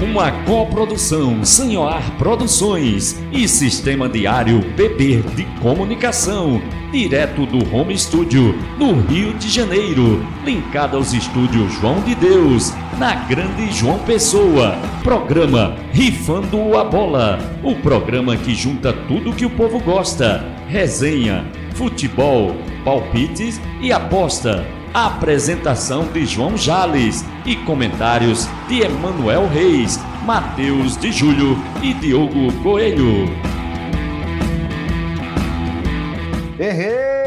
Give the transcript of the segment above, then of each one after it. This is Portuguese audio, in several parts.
Uma coprodução Sanhoar Produções e Sistema Diário PB de Comunicação, direto do Home Studio, no Rio de Janeiro, linkado aos estúdios João de Deus, na Grande João Pessoa. Programa Rifando a Bola, o programa que junta tudo que o povo gosta: resenha, futebol, palpites e aposta Apresentação de João Jales e comentários de Emanuel Reis, Matheus de Júlio e Diogo Coelho. Errei!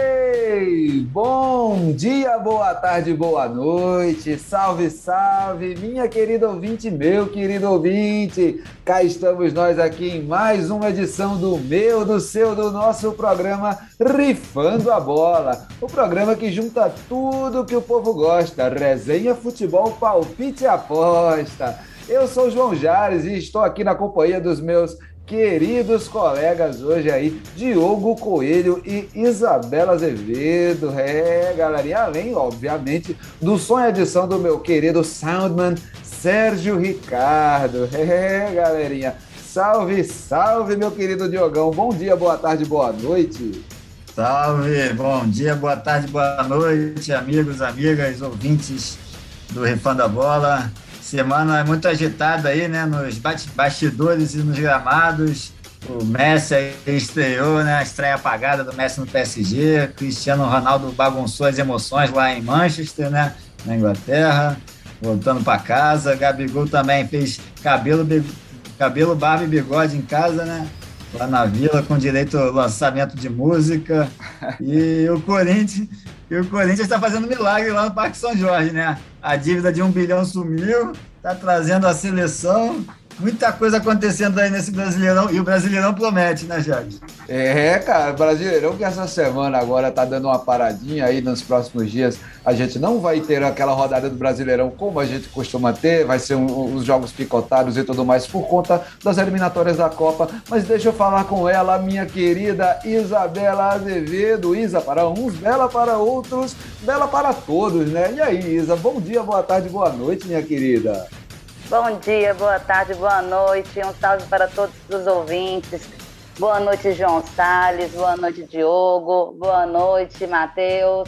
Bom dia, boa tarde, boa noite, salve, salve, minha querida ouvinte, meu querido ouvinte. Cá estamos nós aqui em mais uma edição do meu, do seu, do nosso programa Rifando a Bola. O programa que junta tudo que o povo gosta: resenha, futebol, palpite e aposta. Eu sou João Jares e estou aqui na companhia dos meus queridos colegas hoje aí, Diogo Coelho e Isabela Azevedo. É, galerinha, além, obviamente, do sonho edição do meu querido Soundman Sérgio Ricardo. É, galerinha. Salve, salve, meu querido Diogão. Bom dia, boa tarde, boa noite. Salve, bom dia, boa tarde, boa noite, amigos, amigas, ouvintes do Refando a Bola. Semana é muito agitada aí, né? Nos bastidores e nos gramados. O Messi estreou, né? A estreia apagada do Messi no PSG. Cristiano Ronaldo bagunçou as emoções lá em Manchester, né? Na Inglaterra. Voltando para casa. Gabigol também fez cabelo, cabelo, barba e bigode em casa, né? Lá na vila, com direito ao lançamento de música. E o Corinthians e o Corinthians está fazendo milagre lá no Parque São Jorge, né? A dívida de um bilhão sumiu, está trazendo a seleção Muita coisa acontecendo aí nesse Brasileirão. E o Brasileirão promete, né, Jorge? É, cara, Brasileirão que essa semana agora tá dando uma paradinha aí nos próximos dias. A gente não vai ter aquela rodada do Brasileirão como a gente costuma ter, vai ser um, os jogos picotados e tudo mais por conta das eliminatórias da Copa. Mas deixa eu falar com ela, minha querida Isabela Azevedo. Isa para uns, Bela para outros, Bela para todos, né? E aí, Isa, bom dia, boa tarde, boa noite, minha querida. Bom dia, boa tarde, boa noite. Um salve para todos os ouvintes. Boa noite, João Salles. Boa noite, Diogo. Boa noite, Matheus.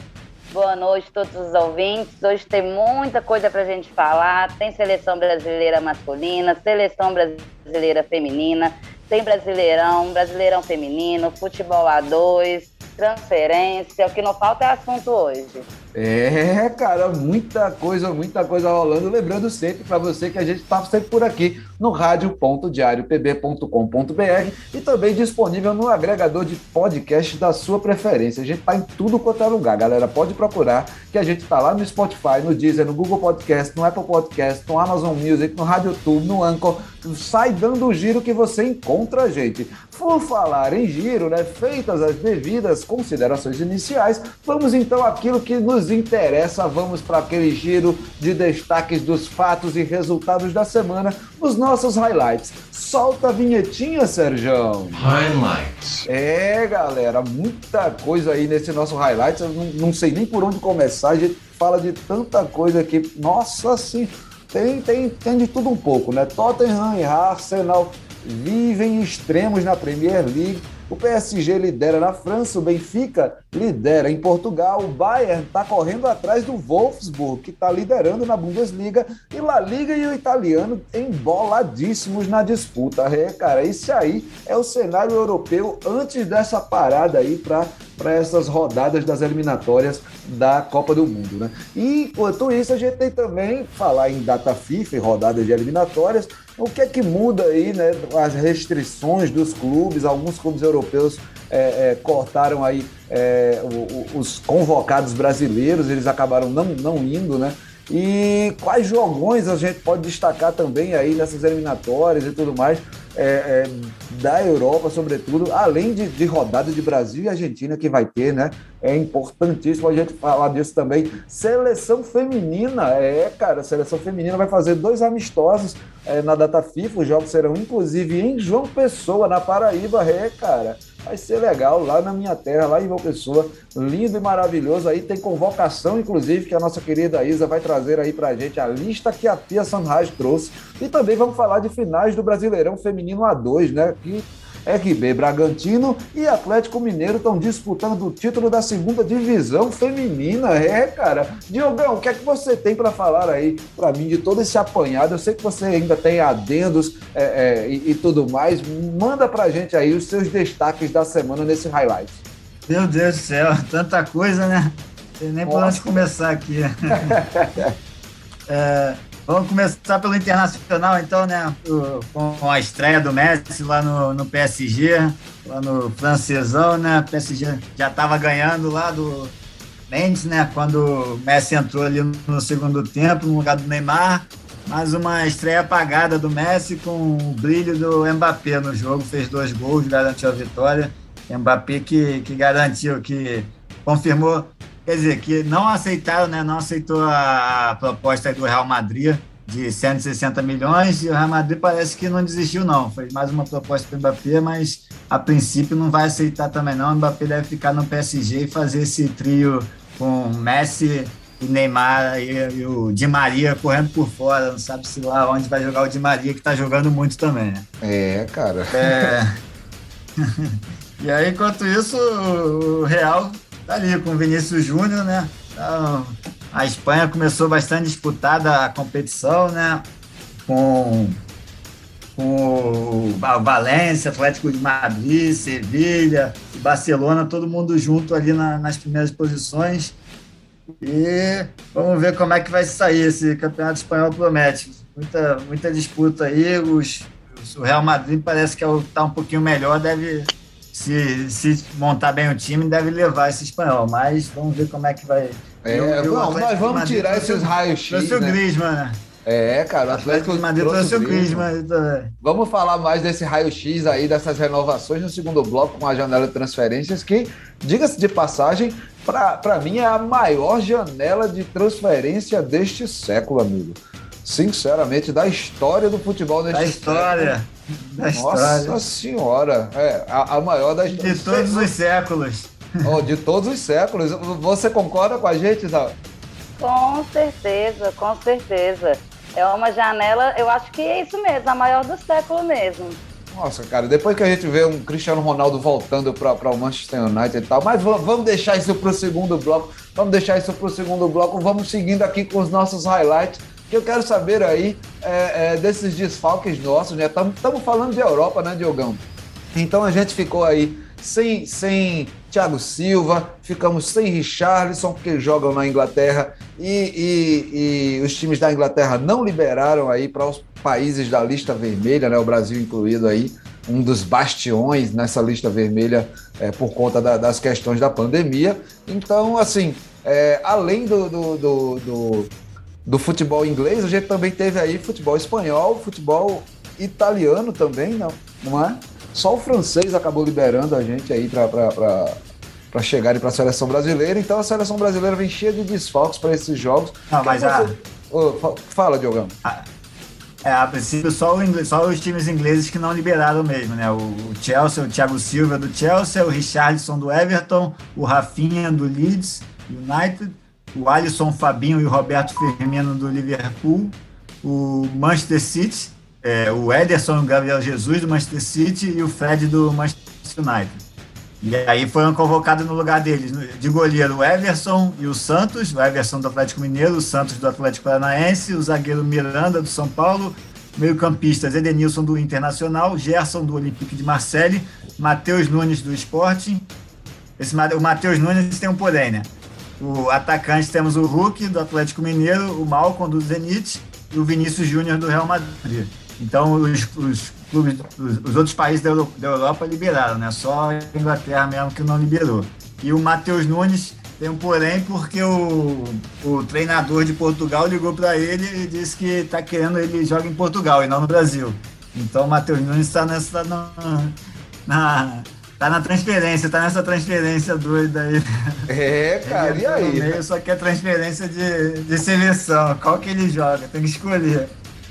Boa noite a todos os ouvintes. Hoje tem muita coisa para a gente falar. Tem seleção brasileira masculina, seleção brasileira feminina, tem brasileirão, brasileirão feminino, futebol A2, transferência. O que não falta é assunto hoje. É, cara, muita coisa, muita coisa rolando. Lembrando sempre para você que a gente está sempre por aqui no rádio.diariopb.com.br e também disponível no agregador de podcast da sua preferência. A gente está em tudo quanto é lugar, galera. Pode procurar que a gente está lá no Spotify, no Deezer, no Google Podcast, no Apple Podcast, no Amazon Music, no RadioTube, no Anchor. Sai dando o giro que você encontra a gente. Por falar em giro, né? Feitas as devidas considerações iniciais, vamos então àquilo que nos interessa. Vamos para aquele giro de destaques dos fatos e resultados da semana, os nossos highlights. Solta a vinhetinha, Sérgio. Highlights. É, galera, muita coisa aí nesse nosso highlights. Eu não, não sei nem por onde começar. A gente fala de tanta coisa aqui. Nossa, sim. Tem, tem, tem de tudo um pouco, né? Tottenham e Arsenal vivem extremos na Premier League. O PSG lidera na França, o Benfica lidera em Portugal, o Bayern está correndo atrás do Wolfsburg, que está liderando na Bundesliga, e La Liga e o italiano emboladíssimos na disputa. É, cara, esse aí é o cenário europeu antes dessa parada aí para para essas rodadas das eliminatórias da Copa do Mundo, né? E enquanto isso, a gente tem também falar em data FIFA e rodadas de eliminatórias, o que é que muda aí, né? As restrições dos clubes, alguns clubes europeus é, é, cortaram aí é, os convocados brasileiros, eles acabaram não, não indo, né? E quais jogões a gente pode destacar também aí nessas eliminatórias e tudo mais. É, é, da Europa, sobretudo, além de, de rodada de Brasil e Argentina que vai ter, né? É importantíssimo a gente falar disso também. Seleção feminina, é, cara, a seleção feminina vai fazer dois amistosos é, na data FIFA. Os jogos serão, inclusive, em João Pessoa, na Paraíba, é, cara. Vai ser legal lá na minha terra, lá em João Pessoa. Lindo e maravilhoso. Aí tem convocação, inclusive, que a nossa querida Isa vai trazer aí pra gente a lista que a Pia Sunrise trouxe. E também vamos falar de finais do Brasileirão Feminino A2, né? Que RB Bragantino e Atlético Mineiro estão disputando o título da segunda divisão feminina. É, cara. Diogão, o que é que você tem para falar aí para mim de todo esse apanhado? Eu sei que você ainda tem adendos é, é, e, e, tudo mais. Manda pra gente aí os seus destaques da semana nesse highlight. Meu Deus do céu, tanta coisa, né? Não sei nem por onde começar aqui. é, Vamos começar pelo Internacional, então, né? Com a estreia do Messi lá no, no PSG, lá no francesão, né? O PSG já estava ganhando lá do Mendes, né? Quando o Messi entrou ali no segundo tempo, no lugar do Neymar. Mais uma estreia apagada do Messi com o brilho do Mbappé no jogo. Fez dois gols, garantiu a vitória. Mbappé que, que garantiu, que confirmou Quer dizer, que não aceitaram, né? Não aceitou a proposta do Real Madrid de 160 milhões e o Real Madrid parece que não desistiu, não. Foi mais uma proposta para o Mbappé, mas a princípio não vai aceitar também, não. O Mbappé deve ficar no PSG e fazer esse trio com Messi e Neymar e, e, o Di Maria correndo por fora. Não sabe se lá onde vai jogar o Di Maria, que está jogando muito também, né? É, cara. É. e aí, enquanto isso, o Real tá ali com o Vinícius Júnior, né? Então, a Espanha começou bastante disputada a competição, né? Com, com o Valência, Atlético de Madrid, Sevilha, Barcelona, todo mundo junto ali na, nas primeiras posições. E vamos ver como é que vai sair esse campeonato espanhol promete. Muita, muita disputa aí. Os, o Real Madrid parece que está é um pouquinho melhor, deve se, se montar bem o time, deve levar esse espanhol. Mas vamos ver como é que vai. É, eu, eu, não, nós vamos tirar esses raios-x. Trouxe né? o Griezmann, né? É, cara, o Atlético de Madrid trouxe o Griezmann. Vamos falar mais desse raio-x aí, dessas renovações no segundo bloco com a janela de transferências, que, diga-se de passagem, para mim é a maior janela de transferência deste século, amigo. Sinceramente, da história do futebol deste Da história. Século. Da Nossa história. senhora, é a, a maior das De todos os séculos. Oh, de todos os séculos. Você concorda com a gente, Zé? Com certeza, com certeza. É uma janela, eu acho que é isso mesmo, a maior do século mesmo. Nossa, cara, depois que a gente vê um Cristiano Ronaldo voltando para o Manchester United e tal, mas vamos deixar isso para o segundo bloco. Vamos deixar isso para o segundo bloco. Vamos seguindo aqui com os nossos highlights que eu quero saber aí é, é, desses desfalques nossos, né? Estamos falando de Europa, né, Diogão? Então a gente ficou aí sem, sem Thiago Silva, ficamos sem Richarlison, porque jogam na Inglaterra, e, e, e os times da Inglaterra não liberaram aí para os países da lista vermelha, né? O Brasil incluído aí, um dos bastiões nessa lista vermelha é, por conta da, das questões da pandemia. Então, assim, é, além do, do, do, do do futebol inglês, a gente também teve aí futebol espanhol, futebol italiano também, não, não é? Só o francês acabou liberando a gente aí para chegar para a seleção brasileira. Então a seleção brasileira vem cheia de desfalques para esses jogos. Não, mas você... a... oh, fala, Diogão. É, a princípio, só, inglês, só, os times ingleses que não liberaram mesmo, né? O, Chelsea, o Thiago Silva do Chelsea, o Richardson do Everton, o Rafinha do Leeds United, o Alisson Fabinho e o Roberto Firmino do Liverpool, o Manchester City, é, o Ederson e o Gabriel Jesus do Manchester City e o Fred do Manchester United. E aí foram convocados no lugar deles, de goleiro o Everson e o Santos, o Everson do Atlético Mineiro, o Santos do Atlético Paranaense, o zagueiro Miranda do São Paulo, meio-campistas Edenilson do Internacional, Gerson do Olympique de Marseille, Matheus Nunes do Sporting. Esse, o Matheus Nunes tem um porém, né? O atacante temos o Hulk do Atlético Mineiro, o Malcom do Zenit e o Vinícius Júnior do Real Madrid. Então os, os clubes, os, os, outros países da Europa, da Europa liberaram, né? Só a Inglaterra mesmo que não liberou. E o Matheus Nunes tem um porém porque o, o treinador de Portugal ligou para ele e disse que está querendo ele joga em Portugal e não no Brasil. Então o Matheus Nunes está nessa. Na, na, tá na transferência, tá nessa transferência doida aí. É, cara, e aí? Meio, só que é transferência de, de seleção. Qual que ele joga? Tem que escolher.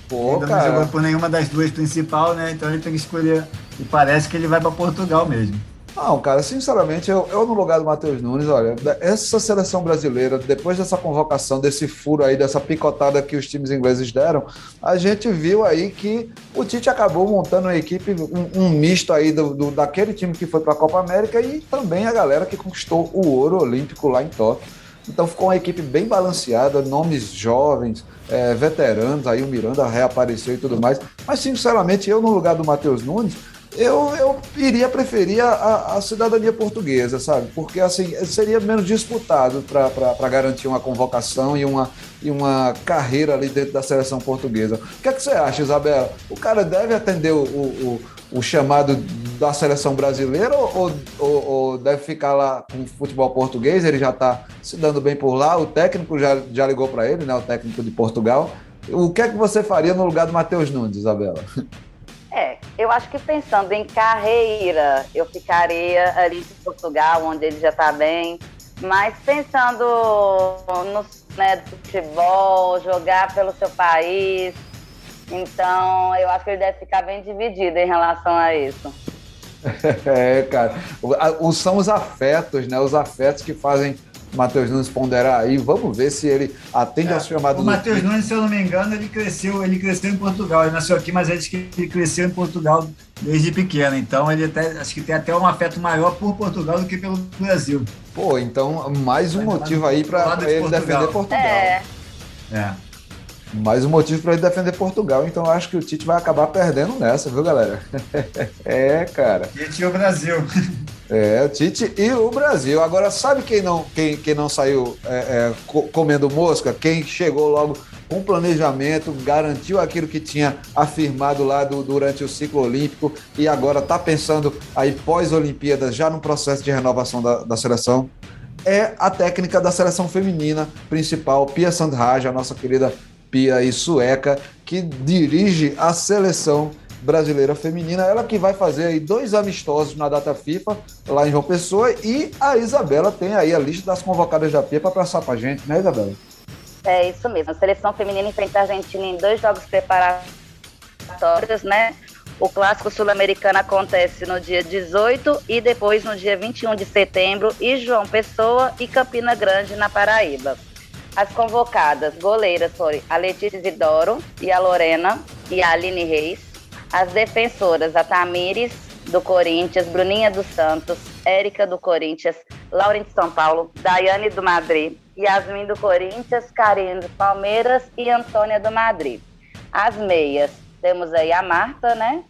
Pô, Ainda cara. não jogou por nenhuma das duas principal, né? Então ele tem que escolher. E parece que ele vai para Portugal mesmo. Não, cara, sinceramente, eu, eu no lugar do Matheus Nunes, olha, essa seleção brasileira, depois dessa convocação, desse furo aí, dessa picotada que os times ingleses deram, a gente viu aí que o Tite acabou montando uma equipe, um, um misto aí do, do, daquele time que foi para a Copa América e também a galera que conquistou o ouro olímpico lá em Tóquio. Então ficou uma equipe bem balanceada, nomes jovens, é, veteranos, aí o Miranda reapareceu e tudo mais. Mas, sinceramente, eu no lugar do Matheus Nunes, eu, eu iria preferir a, a, cidadania portuguesa, sabe? Porque assim seria menos disputado para garantir uma convocação e uma, e uma carreira ali dentro da seleção portuguesa. O que é que você acha, Isabela? O cara deve atender o, o, o chamado da seleção brasileira ou, ou, ou, deve ficar lá com o futebol português? Ele já está se dando bem por lá, o técnico já, já ligou para ele, né? O técnico de Portugal. O que é que você faria no lugar do Matheus Nunes, Isabela? É, eu acho que pensando em carreira, eu ficaria ali em Portugal, onde ele já está bem. Mas pensando no né, futebol, jogar pelo seu país, então eu acho que ele deve ficar bem dividido em relação a isso. É, cara. São os afetos, né? Os afetos que fazem Matheus Nunes ponderar aí. Vamos ver se ele atende é, ao chamado. O Matheus Nunes, se eu não me engano, ele cresceu, ele cresceu em Portugal. Ele nasceu aqui, mas ele que ele cresceu em Portugal desde pequeno. Então ele até, acho que tem até um afeto maior por Portugal do que pelo Brasil. Pô, então mais um motivo aí para ele Portugal. defender Portugal. É. é. Mais um motivo para ele defender Portugal. Então acho que o Tite vai acabar perdendo nessa, viu, galera? é, cara. Tite e o Brasil. É, o Tite e o Brasil. Agora, sabe quem não, quem, quem não saiu é, é, comendo mosca? Quem chegou logo com planejamento, garantiu aquilo que tinha afirmado lá do, durante o ciclo olímpico e agora está pensando aí pós-Olimpíadas, já no processo de renovação da, da seleção? É a técnica da seleção feminina principal, Pia Sandhage, a nossa querida Pia e sueca, que dirige a seleção brasileira feminina, ela que vai fazer aí dois amistosos na data FIFA lá em João Pessoa e a Isabela tem aí a lista das convocadas da PIA para passar para gente, né, Isabela? É isso mesmo. A seleção feminina enfrenta a Argentina em dois jogos preparatórios, né? O clássico sul-americano acontece no dia 18 e depois no dia 21 de setembro em João Pessoa e Campina Grande, na Paraíba. As convocadas goleiras foram a Letícia Isidoro e a Lorena e a Aline Reis. As defensoras, a Tamires, do Corinthians, Bruninha dos Santos, Érica do Corinthians, Lauren de São Paulo, Daiane do Madrid, Yasmin do Corinthians, Karine do Palmeiras e Antônia do Madrid. As meias, temos aí a Marta, né?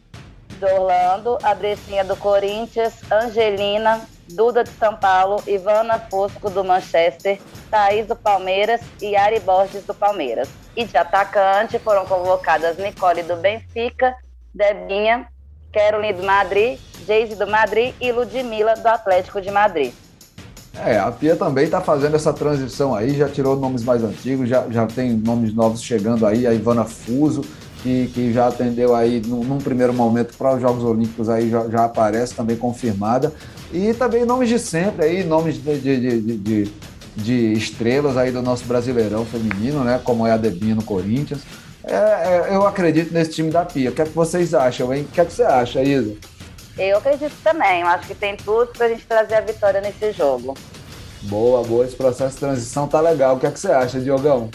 Do Orlando, a Brecinha do Corinthians, Angelina, Duda de São Paulo, Ivana Fosco do Manchester, Thaís do Palmeiras e Ari Borges do Palmeiras. E de atacante foram convocadas Nicole do Benfica, Debinha, Caroline do Madrid, Geise do Madrid e Ludmilla do Atlético de Madrid. É, a Pia também está fazendo essa transição aí, já tirou nomes mais antigos, já, já tem nomes novos chegando aí, a Ivana Fuso, que, que já atendeu aí num, num primeiro momento para os Jogos Olímpicos aí já, já, aparece também confirmada. E também nomes de sempre aí, nomes de, de, de, de, de estrelas aí do nosso Brasileirão feminino, né? Como é a Debinha no Corinthians. É, é, eu acredito nesse time da Pia. O que é que vocês acham, hein? O que é que você acha, Isa? Eu acredito também. Eu acho que tem tudo para a gente trazer a vitória nesse jogo. Boa, boa. Esse processo de transição tá legal. O que é que você acha, Diogão?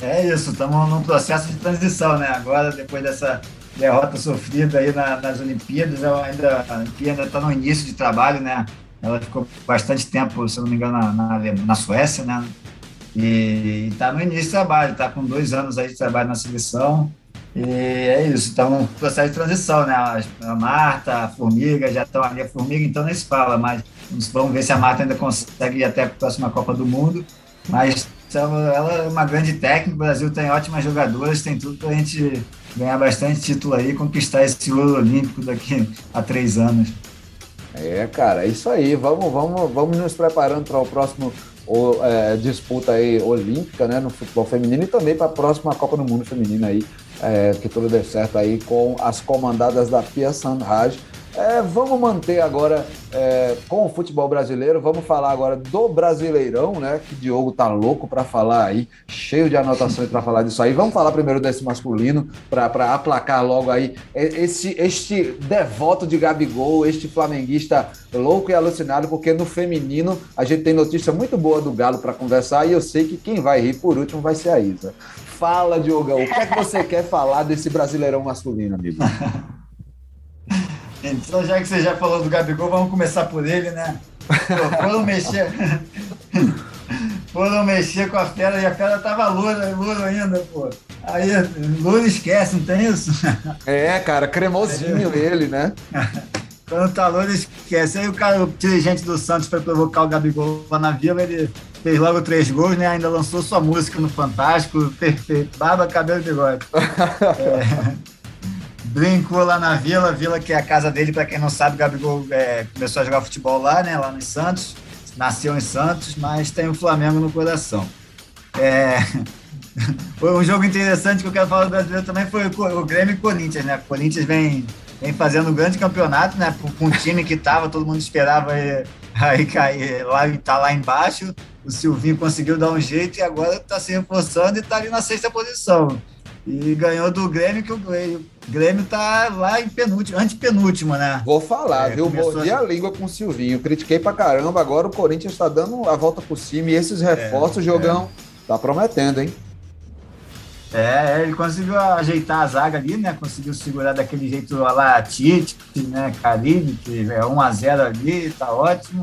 É isso, estamos num processo de transição, né? Agora, depois dessa derrota sofrida aí na, nas Olimpíadas, ainda, a Olimpíada está no início de trabalho, né? Ela ficou bastante tempo, se não me engano, na, na, na Suécia, né? E está no início do trabalho, está com dois anos aí de trabalho na seleção. E é isso, está um processo de transição, né? A Marta, a Formiga já estão ali, a Formiga então nem se fala, mas vamos ver se a Marta ainda consegue ir até a próxima Copa do Mundo. Mas ela é uma grande técnica, o Brasil tem ótimas jogadoras, tem tudo para a gente ganhar bastante título aí e conquistar esse ouro olímpico daqui a três anos. É, cara, é isso aí. Vamos, vamos, vamos nos preparando para o próximo ou, é, disputa aí olímpica né, no futebol feminino e também para a próxima Copa do Mundo feminina aí é, que tudo dê certo aí com as comandadas da Pia Sanraj. É, vamos manter agora é, com o futebol brasileiro, vamos falar agora do Brasileirão, né? Que Diogo tá louco para falar aí, cheio de anotações para falar disso aí. Vamos falar primeiro desse masculino, para aplacar logo aí esse, este devoto de Gabigol, este flamenguista louco e alucinado, porque no feminino a gente tem notícia muito boa do Galo para conversar e eu sei que quem vai rir por último vai ser a Isa. Fala, Diogão, o que é que você quer falar desse Brasileirão masculino, amigo? Então, já que você já falou do Gabigol, vamos começar por ele, né? Pô, foram mexer. foram mexer com a fera e a fera tava loura, loura ainda, pô. Aí, loura esquece, não tem isso? É, cara, cremosinho ele, né? Quando tá louro, esquece. Aí o cara, o dirigente do Santos, para provocar o Gabigol lá na vila, ele fez logo três gols, né? Ainda lançou sua música no Fantástico, perfeito. Barba, cabelo e bigode. é brincou lá na Vila, Vila que é a casa dele, para quem não sabe, o Gabigol é, começou a jogar futebol lá, né, lá no Santos, nasceu em Santos, mas tem o Flamengo no coração. É... foi um jogo interessante que eu quero falar do brasileiro também, foi o Grêmio e Corinthians, né, o Corinthians vem, vem fazendo um grande campeonato, né, com um time que tava, todo mundo esperava aí, cair, lá, tá lá embaixo, o Silvinho conseguiu dar um jeito e agora está se reforçando e está ali na sexta posição. E ganhou do Grêmio, que o Grêmio tá lá em penúltimo, antepenúltimo, né? Vou falar, é, viu? Mordi a... a língua com o Silvinho. Critiquei pra caramba. Agora o Corinthians está dando a volta por cima e esses reforços, é, jogão, é. tá prometendo, hein? É, ele conseguiu ajeitar a zaga ali, né? Conseguiu segurar daquele jeito lá, Tite, né? Caribe, que é 1x0 ali, tá ótimo.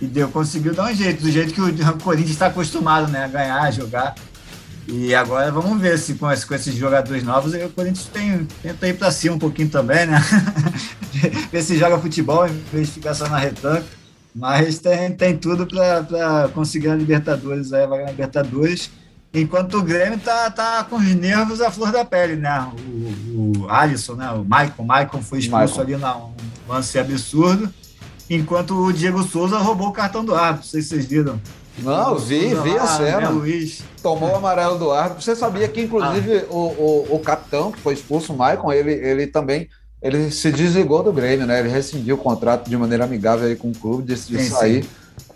E deu, conseguiu dar um jeito, do jeito que o Corinthians está acostumado, né? A ganhar, a jogar. E agora vamos ver se com, com esses jogadores novos o Corinthians tem, tenta ir para cima um pouquinho também, né? ver se joga futebol em vez de ficar só na retranca. Mas tem, tem tudo para conseguir a Libertadores, aí vai Libertadores. Enquanto o Grêmio tá, tá com os nervos à flor da pele, né? O, o Alisson, né? O Maicon, o Maicon foi expulso ali na um lance absurdo. Enquanto o Diego Souza roubou o cartão do árbitro, não sei se vocês viram. Não, vi, vi a cena. Luiz. Tomou o amarelo do árbitro. Você sabia que, inclusive, ah. o, o, o, capitão que foi expulso, o Maicon, ele, ele também ele se desligou do Grêmio, né? Ele rescindiu o contrato de maneira amigável aí com o clube, decidiu sim, sair. Sim.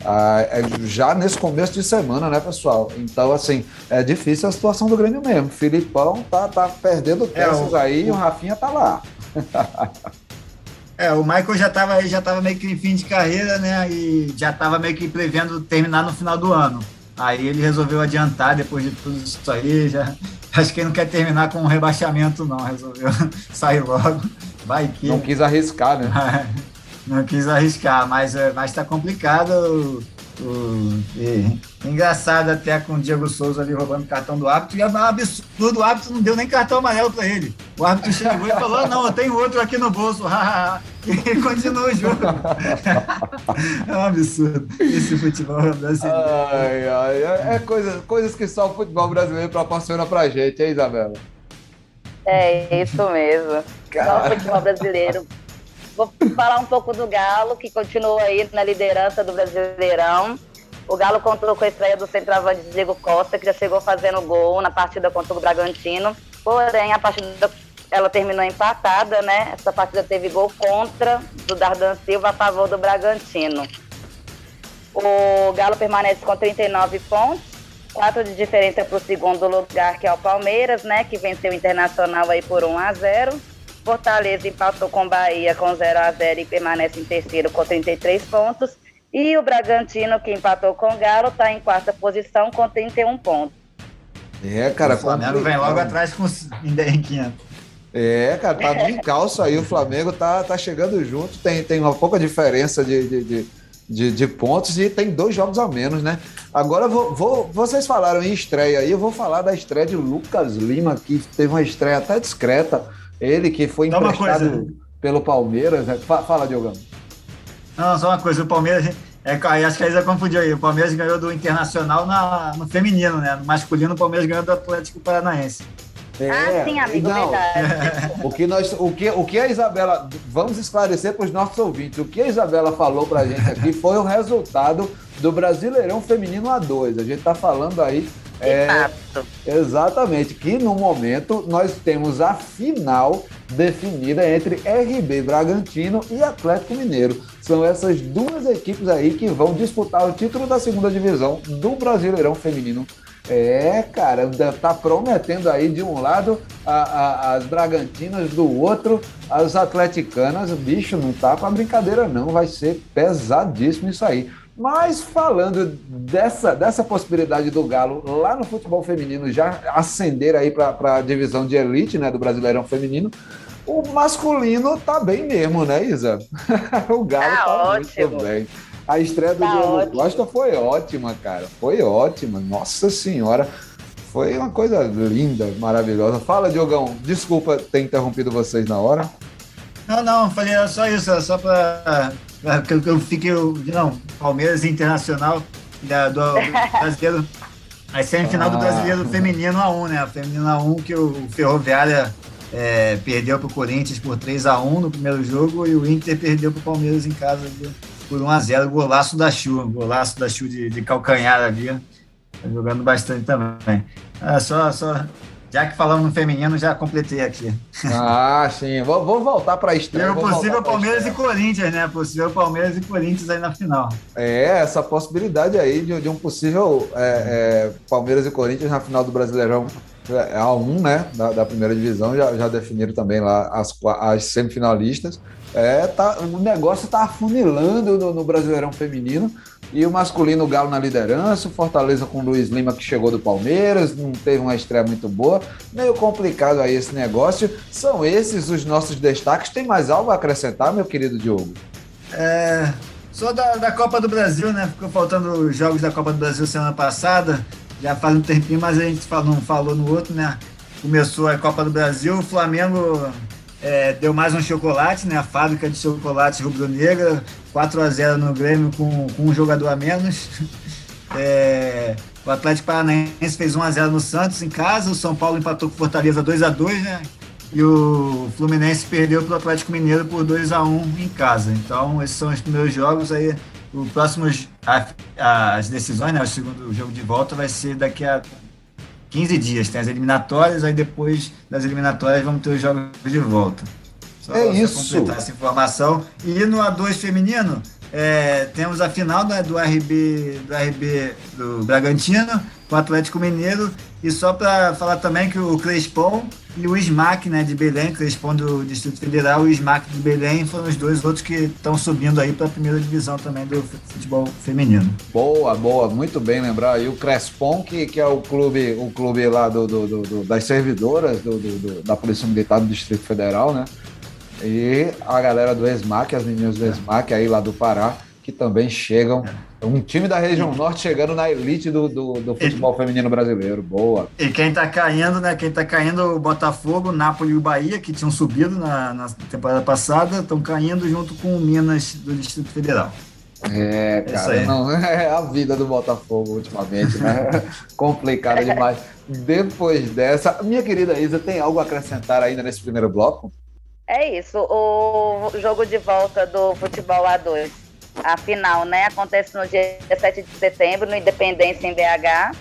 Ah, é já nesse começo de semana, né, pessoal? Então, assim, é difícil a situação do Grêmio mesmo. Filipão tá, tá perdendo peças é, aí o, e o Rafinha tá lá. É, o Michael já estava já tava meio que em fim de carreira, né? E já estava meio que prevendo terminar no final do ano. Aí ele resolveu adiantar depois de tudo isso aí. Já, acho que ele não quer terminar com um rebaixamento, não. Resolveu sair logo. Vai que. Não quis arriscar, né? não quis arriscar, mas é, está complicado. E, engraçado até com o Diego Souza ali roubando cartão do árbitro, e é um absurdo, o árbitro não deu nem cartão amarelo para ele. O árbitro chegou e falou: ah, não, eu tenho outro aqui no bolso. e continua o jogo. é um absurdo esse futebol brasileiro. Ai, ai, é, é coisa, coisas que só o futebol brasileiro proporciona pra gente, hein, Isabela? É isso mesmo. Só o futebol brasileiro Vou falar um pouco do Galo, que continua aí na liderança do Brasileirão. O Galo contou com a estreia do centroavante Diego Costa, que já chegou fazendo gol na partida contra o Bragantino. Porém, a partida ela terminou empatada, né? Essa partida teve gol contra do Dardan Silva a favor do Bragantino. O Galo permanece com 39 pontos, quatro de diferença para o segundo lugar, que é o Palmeiras, né? Que venceu o Internacional aí por 1 a 0. Fortaleza empatou com Bahia com 0 a 0 e permanece em terceiro com 33 pontos. E o Bragantino, que empatou com o Galo, está em quarta posição com 31 pontos. É, cara. O Flamengo vem logo atrás com em 500. É, cara, tá bem calço aí. O Flamengo tá, tá chegando junto. Tem, tem uma pouca diferença de, de, de, de, de pontos e tem dois jogos a menos, né? Agora, vou, vou, vocês falaram em estreia aí. Eu vou falar da estreia de Lucas Lima, que teve uma estreia até discreta ele que foi emprestado pelo Palmeiras. Né? Fala, Diogão. Não, só uma coisa, o Palmeiras, é, acho que a Isa confundiu aí. O Palmeiras ganhou do Internacional na, no feminino, né? No masculino, o Palmeiras ganhou do Atlético Paranaense. É, ah, sim, amigo, não, verdade. O que, nós, o, que, o que a Isabela. Vamos esclarecer para os nossos ouvintes. O que a Isabela falou para a gente aqui foi o resultado do Brasileirão Feminino A2. A gente está falando aí. É, exatamente, que no momento nós temos a final definida entre RB Bragantino e Atlético Mineiro. São essas duas equipes aí que vão disputar o título da segunda divisão do Brasileirão Feminino é, cara, tá prometendo aí de um lado a, a, as Bragantinas, do outro as Atleticanas. Bicho, não tá pra brincadeira, não. Vai ser pesadíssimo isso aí. Mas falando dessa, dessa possibilidade do Galo lá no futebol feminino já ascender aí para a divisão de elite né, do Brasileirão Feminino, o masculino tá bem mesmo, né, Isa? o Galo tá, tá muito bem. A estreia do tá Diego ótimo. Costa foi ótima, cara. Foi ótima. Nossa Senhora. Foi uma coisa linda, maravilhosa. Fala, Diogão. Desculpa ter interrompido vocês na hora. Não, não, falei só isso, só para que eu, eu fique. Não, Palmeiras Internacional da, do, do brasileiro. A semifinal ah. do brasileiro feminino A1, né? A feminino A1 que o Ferroviária é, perdeu para o Corinthians por 3 a 1 no primeiro jogo e o Inter perdeu para o Palmeiras em casa por 1 a 0 golaço da Chu, golaço da Chu de, de calcanhar ali, tá jogando bastante também. É, só, só, já que falamos no feminino, já completei aqui. Ah, sim. Vou, vou voltar para a estreia. E possível Palmeiras e Corinthians, né? Possível Palmeiras e Corinthians aí na final. É, essa possibilidade aí de, de um possível é, é, Palmeiras e Corinthians na final do Brasileirão é, A1, né? Da, da primeira divisão, já, já definiram também lá as, as semifinalistas. É, tá, o negócio está afunilando no, no, Brasileirão Feminino. E o masculino, o Galo na liderança, o Fortaleza com o Luiz Lima, que chegou do Palmeiras, não teve uma estreia muito boa. Meio complicado aí esse negócio. São esses os nossos destaques. Tem mais algo a acrescentar, meu querido Diogo? É, só da, da Copa do Brasil, né? Ficou faltando os jogos da Copa do Brasil semana passada. Já faz um tempinho, mas a gente não falou no outro, né? Começou a Copa do Brasil, o Flamengo é, deu mais um chocolate, né? A fábrica de chocolate rubro-negra, 4 a 0 no Grêmio com, com um jogador a menos. É, o Atlético Paranaense fez 1 a 0 no Santos em casa, o São Paulo empatou com o Fortaleza 2 a 2 né? E o Fluminense perdeu para o Atlético Mineiro por 2 a 1 em casa. Então, esses são os primeiros jogos aí. O próximo, as decisões, né? O segundo jogo de volta vai ser daqui a 15 dias. Tem as eliminatórias, aí depois das eliminatórias vamos ter os jogos de volta. Só, é isso. completar essa informação. E no A2 feminino, é, temos a final né, do RB do RB do Bragantino com o Atlético Mineiro. E só para falar também que o Crespon e o SMAC né, de Belém, Crespon do Distrito Federal e o SMAC de Belém foram os dois outros que estão subindo aí para a primeira divisão também do futebol feminino. Boa, boa, muito bem lembrar. E o Crespon, que, que é o clube, o clube lá do, do, do das servidoras do, do, da Polícia Militar do Distrito Federal, né? E a galera do ESMAC, as meninas do ESMAC aí lá do Pará, que também chegam. Um time da região norte chegando na elite do, do, do futebol e, feminino brasileiro. Boa. E quem tá caindo, né? Quem tá caindo, o Botafogo, Nápoles e o Bahia, que tinham subido na, na temporada passada, estão caindo junto com o Minas do Distrito Federal. É, cara, é não, é a vida do Botafogo ultimamente, né? Complicada demais. Depois dessa, minha querida Isa, tem algo a acrescentar ainda nesse primeiro bloco? É isso, o jogo de volta do futebol A2. A final, né? Acontece no dia 7 de setembro, no Independência em BH.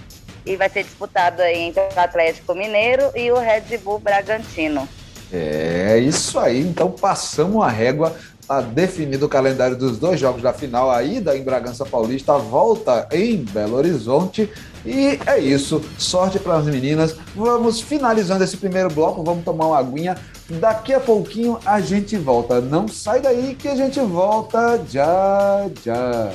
E vai ser disputado aí entre o Atlético Mineiro e o Red Bull Bragantino. É isso aí. Então passamos a régua. Está definido o calendário dos dois jogos da final. A ida em Bragança Paulista, a volta em Belo Horizonte. E é isso. Sorte para as meninas. Vamos finalizando esse primeiro bloco. Vamos tomar uma aguinha. Daqui a pouquinho a gente volta. Não sai daí que a gente volta já já.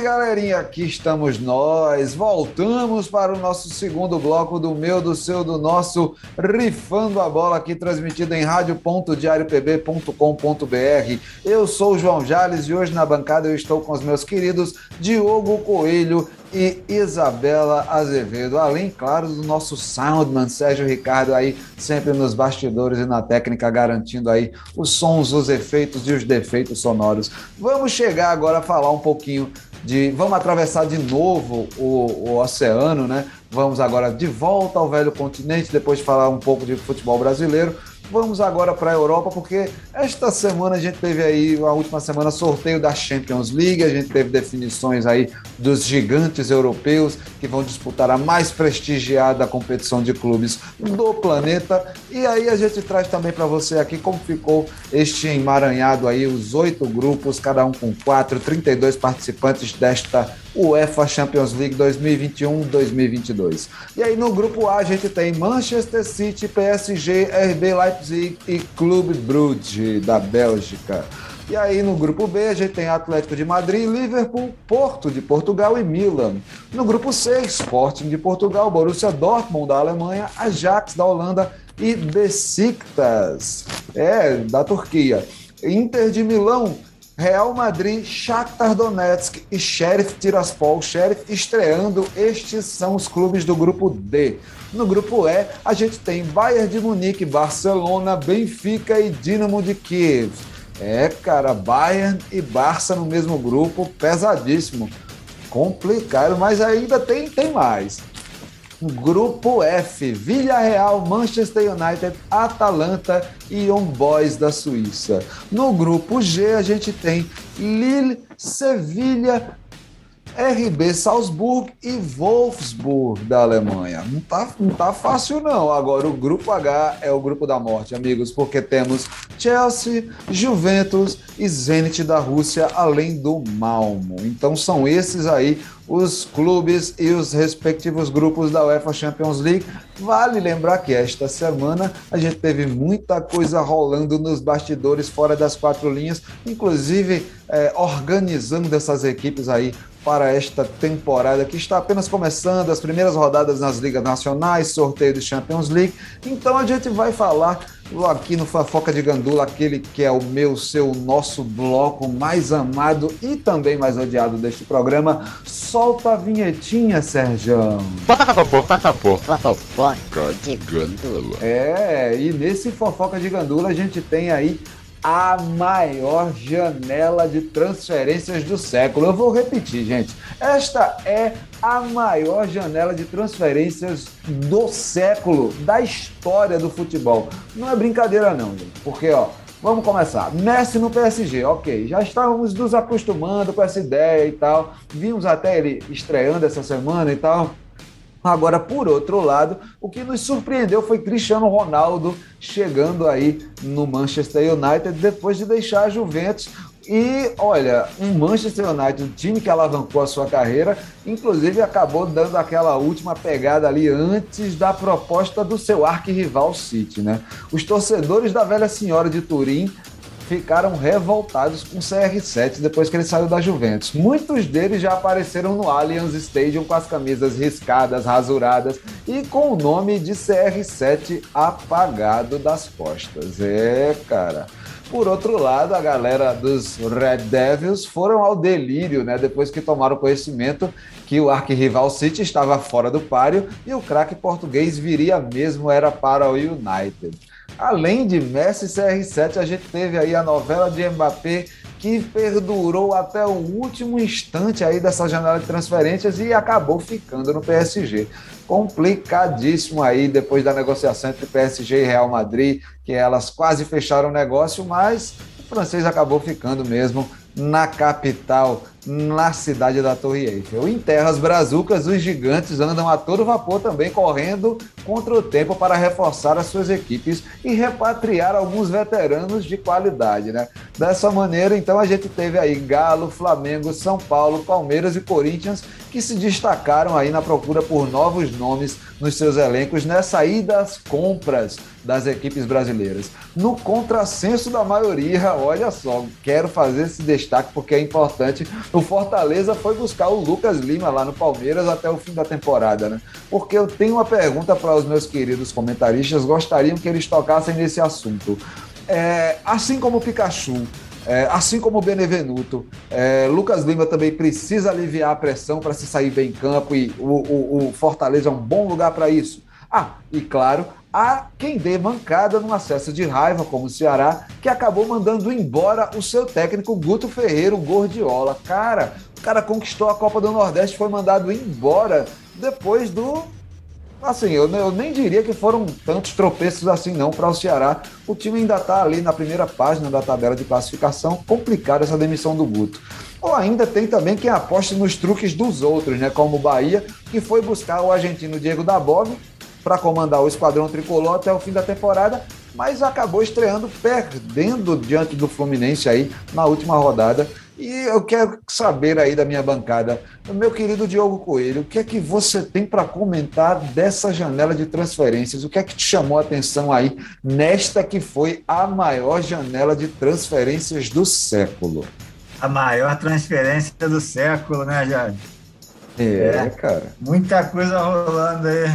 Galera! galerinha, aqui estamos nós. Voltamos para o nosso segundo bloco do meu, do seu, do nosso Rifando a Bola, aqui transmitido em rádio.diariopb.com.br. Eu sou o João Jales e hoje na bancada eu estou com os meus queridos Diogo Coelho e Isabela Azevedo, além, claro, do nosso soundman Sérgio Ricardo aí, sempre nos bastidores e na técnica, garantindo aí os sons, os efeitos e os defeitos sonoros. Vamos chegar agora a falar um pouquinho de. Vamos atravessar de novo o, o oceano, né? Vamos agora de volta ao velho continente, depois de falar um pouco de futebol brasileiro. Vamos agora para a Europa, porque esta semana a gente teve aí, a última semana, sorteio da Champions League, a gente teve definições aí dos gigantes europeus que vão disputar a mais prestigiada competição de clubes do planeta. E aí a gente traz também para você aqui como ficou este emaranhado aí, os oito grupos, cada um com quatro, 32 participantes desta UEFA Champions League 2021-2022. E aí no grupo A a gente tem Manchester City, PSG, RB Leipzig e Clube Brugge da Bélgica. E aí no grupo B a gente tem Atlético de Madrid, Liverpool, Porto de Portugal e Milan. No grupo C, Sporting de Portugal, Borussia Dortmund da Alemanha, Ajax da Holanda e Besiktas, é, da Turquia. Inter de Milão, Real Madrid, Shakhtar Donetsk e Sheriff Tiraspol. Sheriff estreando, estes são os clubes do grupo D. No grupo E, a gente tem Bayern de Munique, Barcelona, Benfica e Dinamo de Kiev. É, cara, Bayern e Barça no mesmo grupo, pesadíssimo. Complicado, mas ainda tem, tem mais. Grupo F, Villarreal, Manchester United, Atalanta e Young Boys da Suíça. No grupo G, a gente tem Lille, Sevilha, RB Salzburg e Wolfsburg da Alemanha. Não tá, não tá fácil, não. Agora, o grupo H é o grupo da morte, amigos, porque temos Chelsea, Juventus e Zenit da Rússia, além do Malmo. Então, são esses aí os clubes e os respectivos grupos da UEFA Champions League. Vale lembrar que esta semana a gente teve muita coisa rolando nos bastidores fora das quatro linhas, inclusive é, organizando essas equipes aí para esta temporada que está apenas começando, as primeiras rodadas nas ligas nacionais, sorteio do Champions League. Então a gente vai falar aqui no Fofoca de Gandula, aquele que é o meu, seu, nosso bloco mais amado e também mais odiado deste programa. Solta a vinhetinha, Sérgio. Fofoca de Gandula. É, e nesse Fofoca de Gandula a gente tem aí a maior janela de transferências do século. Eu vou repetir, gente. Esta é a maior janela de transferências do século, da história do futebol. Não é brincadeira não, gente. Porque, ó, vamos começar. Messi no PSG, ok. Já estávamos nos acostumando com essa ideia e tal. Vimos até ele estreando essa semana e tal. Agora, por outro lado, o que nos surpreendeu foi Cristiano Ronaldo chegando aí no Manchester United depois de deixar a Juventus. E olha, um Manchester United, um time que alavancou a sua carreira, inclusive acabou dando aquela última pegada ali antes da proposta do seu arquirrival City, né? Os torcedores da velha senhora de Turim ficaram revoltados com o CR7 depois que ele saiu da Juventus. Muitos deles já apareceram no Allianz Stadium com as camisas riscadas, rasuradas e com o nome de CR7 apagado das costas. É, cara. Por outro lado, a galera dos Red Devils foram ao delírio, né? Depois que tomaram conhecimento que o arquirrival City estava fora do páreo e o craque português viria mesmo era para o United. Além de Messi e CR7, a gente teve aí a novela de Mbappé que perdurou até o último instante aí dessa janela de transferências e acabou ficando no PSG. Complicadíssimo aí depois da negociação entre PSG e Real Madrid, que elas quase fecharam o negócio, mas o francês acabou ficando mesmo na capital na cidade da Torre Eiffel. Em terras brazucas, os gigantes andam a todo vapor também correndo contra o tempo para reforçar as suas equipes e repatriar alguns veteranos de qualidade, né? Dessa maneira, então a gente teve aí Galo, Flamengo, São Paulo, Palmeiras e Corinthians que se destacaram aí na procura por novos nomes nos seus elencos nessa ida às compras das equipes brasileiras. No contrassenso da maioria, olha só, quero fazer esse destaque porque é importante O Fortaleza foi buscar o Lucas Lima lá no Palmeiras até o fim da temporada, né? Porque eu tenho uma pergunta para os meus queridos comentaristas, gostariam que eles tocassem nesse assunto. É, assim como o Pikachu, é, assim como o Benevenuto, é, Lucas Lima também precisa aliviar a pressão para se sair bem em campo e o, o, o Fortaleza é um bom lugar para isso. Ah, e claro, há quem dê mancada num acesso de raiva, como o Ceará, que acabou mandando embora o seu técnico Guto Ferreira, Gordiola. Cara, o cara conquistou a Copa do Nordeste, foi mandado embora depois do. Assim, eu, eu nem diria que foram tantos tropeços assim, não, para o Ceará. O time ainda está ali na primeira página da tabela de classificação. Complicada essa demissão do Guto. Ou ainda tem também quem aposta nos truques dos outros, né? Como o Bahia, que foi buscar o argentino Diego Dabov para comandar o esquadrão tricolor até o fim da temporada, mas acabou estreando perdendo diante do Fluminense aí na última rodada. E eu quero saber aí da minha bancada, meu querido Diogo Coelho, o que é que você tem para comentar dessa janela de transferências? O que é que te chamou a atenção aí nesta que foi a maior janela de transferências do século? A maior transferência do século, né, Jade? É, é, cara. Muita coisa rolando aí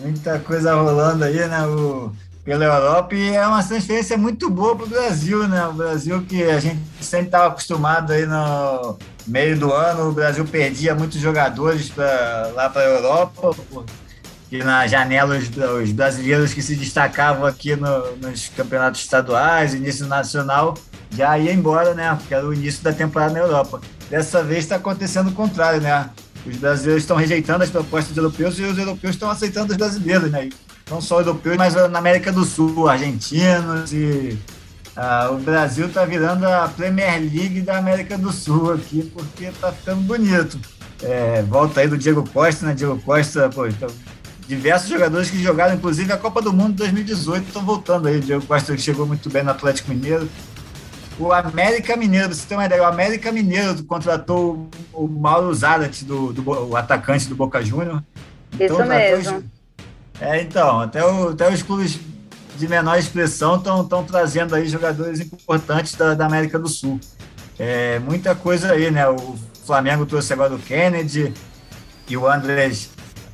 muita coisa rolando aí, né? O, pela Europa e é uma transferência muito boa para o Brasil, né? O Brasil que a gente sempre estava acostumado aí no meio do ano, o Brasil perdia muitos jogadores pra, lá para a Europa, porque na janela os, os, brasileiros que se destacavam aqui no, nos campeonatos estaduais, início nacional, já ia embora, né? Porque era o início da temporada na Europa. Dessa vez está acontecendo o contrário, né? Os brasileiros estão rejeitando as propostas europeus e os europeus estão aceitando os brasileiros, né? Não só europeus, mas na América do Sul, argentinos e ah, o Brasil está virando a Premier League da América do Sul aqui, porque está ficando bonito. É, volta aí do Diego Costa, né? Diego Costa, pô, então, diversos jogadores que jogaram, inclusive, a Copa do Mundo 2018 estão voltando aí. Diego Costa chegou muito bem no Atlético Mineiro, o América Mineiro, você tem uma ideia, o América Mineiro contratou o Mauro Zarat, do, do, o atacante do Boca Júnior. Então, Isso mesmo. Os, é, então, até, o, até os clubes de menor expressão estão trazendo aí jogadores importantes da, da América do Sul. É, muita coisa aí, né? O Flamengo trouxe agora o Kennedy e o Andrés,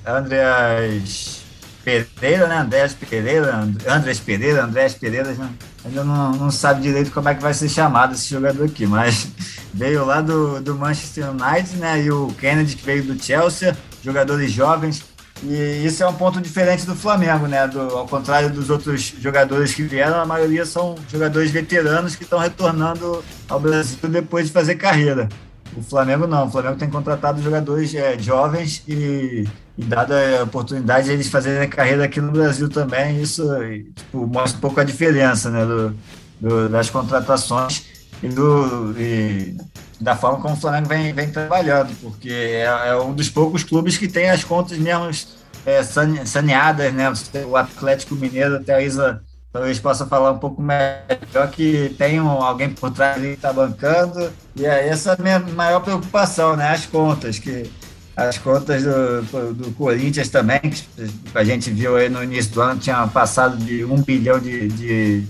Andrés Pereira, né? Andrés Pereira, Andrés Pereira, Andrés Pereira, né? Ainda não, não sabe direito como é que vai ser chamado esse jogador aqui, mas veio lá do, do Manchester United, né? E o Kennedy que veio do Chelsea, jogadores jovens. E isso é um ponto diferente do Flamengo, né? Do, ao contrário dos outros jogadores que vieram, a maioria são jogadores veteranos que estão retornando ao Brasil depois de fazer carreira. O Flamengo não, o Flamengo tem contratado jogadores é, jovens e, e dada a oportunidade de eles fazerem carreira aqui no Brasil também, isso tipo, mostra um pouco a diferença né, do, do, das contratações e, do, e da forma como o Flamengo vem, vem trabalhando, porque é, é um dos poucos clubes que tem as contas mesmo é, saneadas, né? O Atlético Mineiro, até a Isa talvez possa falar um pouco melhor que tem um, alguém por trás que está bancando. E é essa a minha maior preocupação, né? As contas, que as contas do, do Corinthians também, que a gente viu aí no início do ano, tinha passado de um bilhão de, de,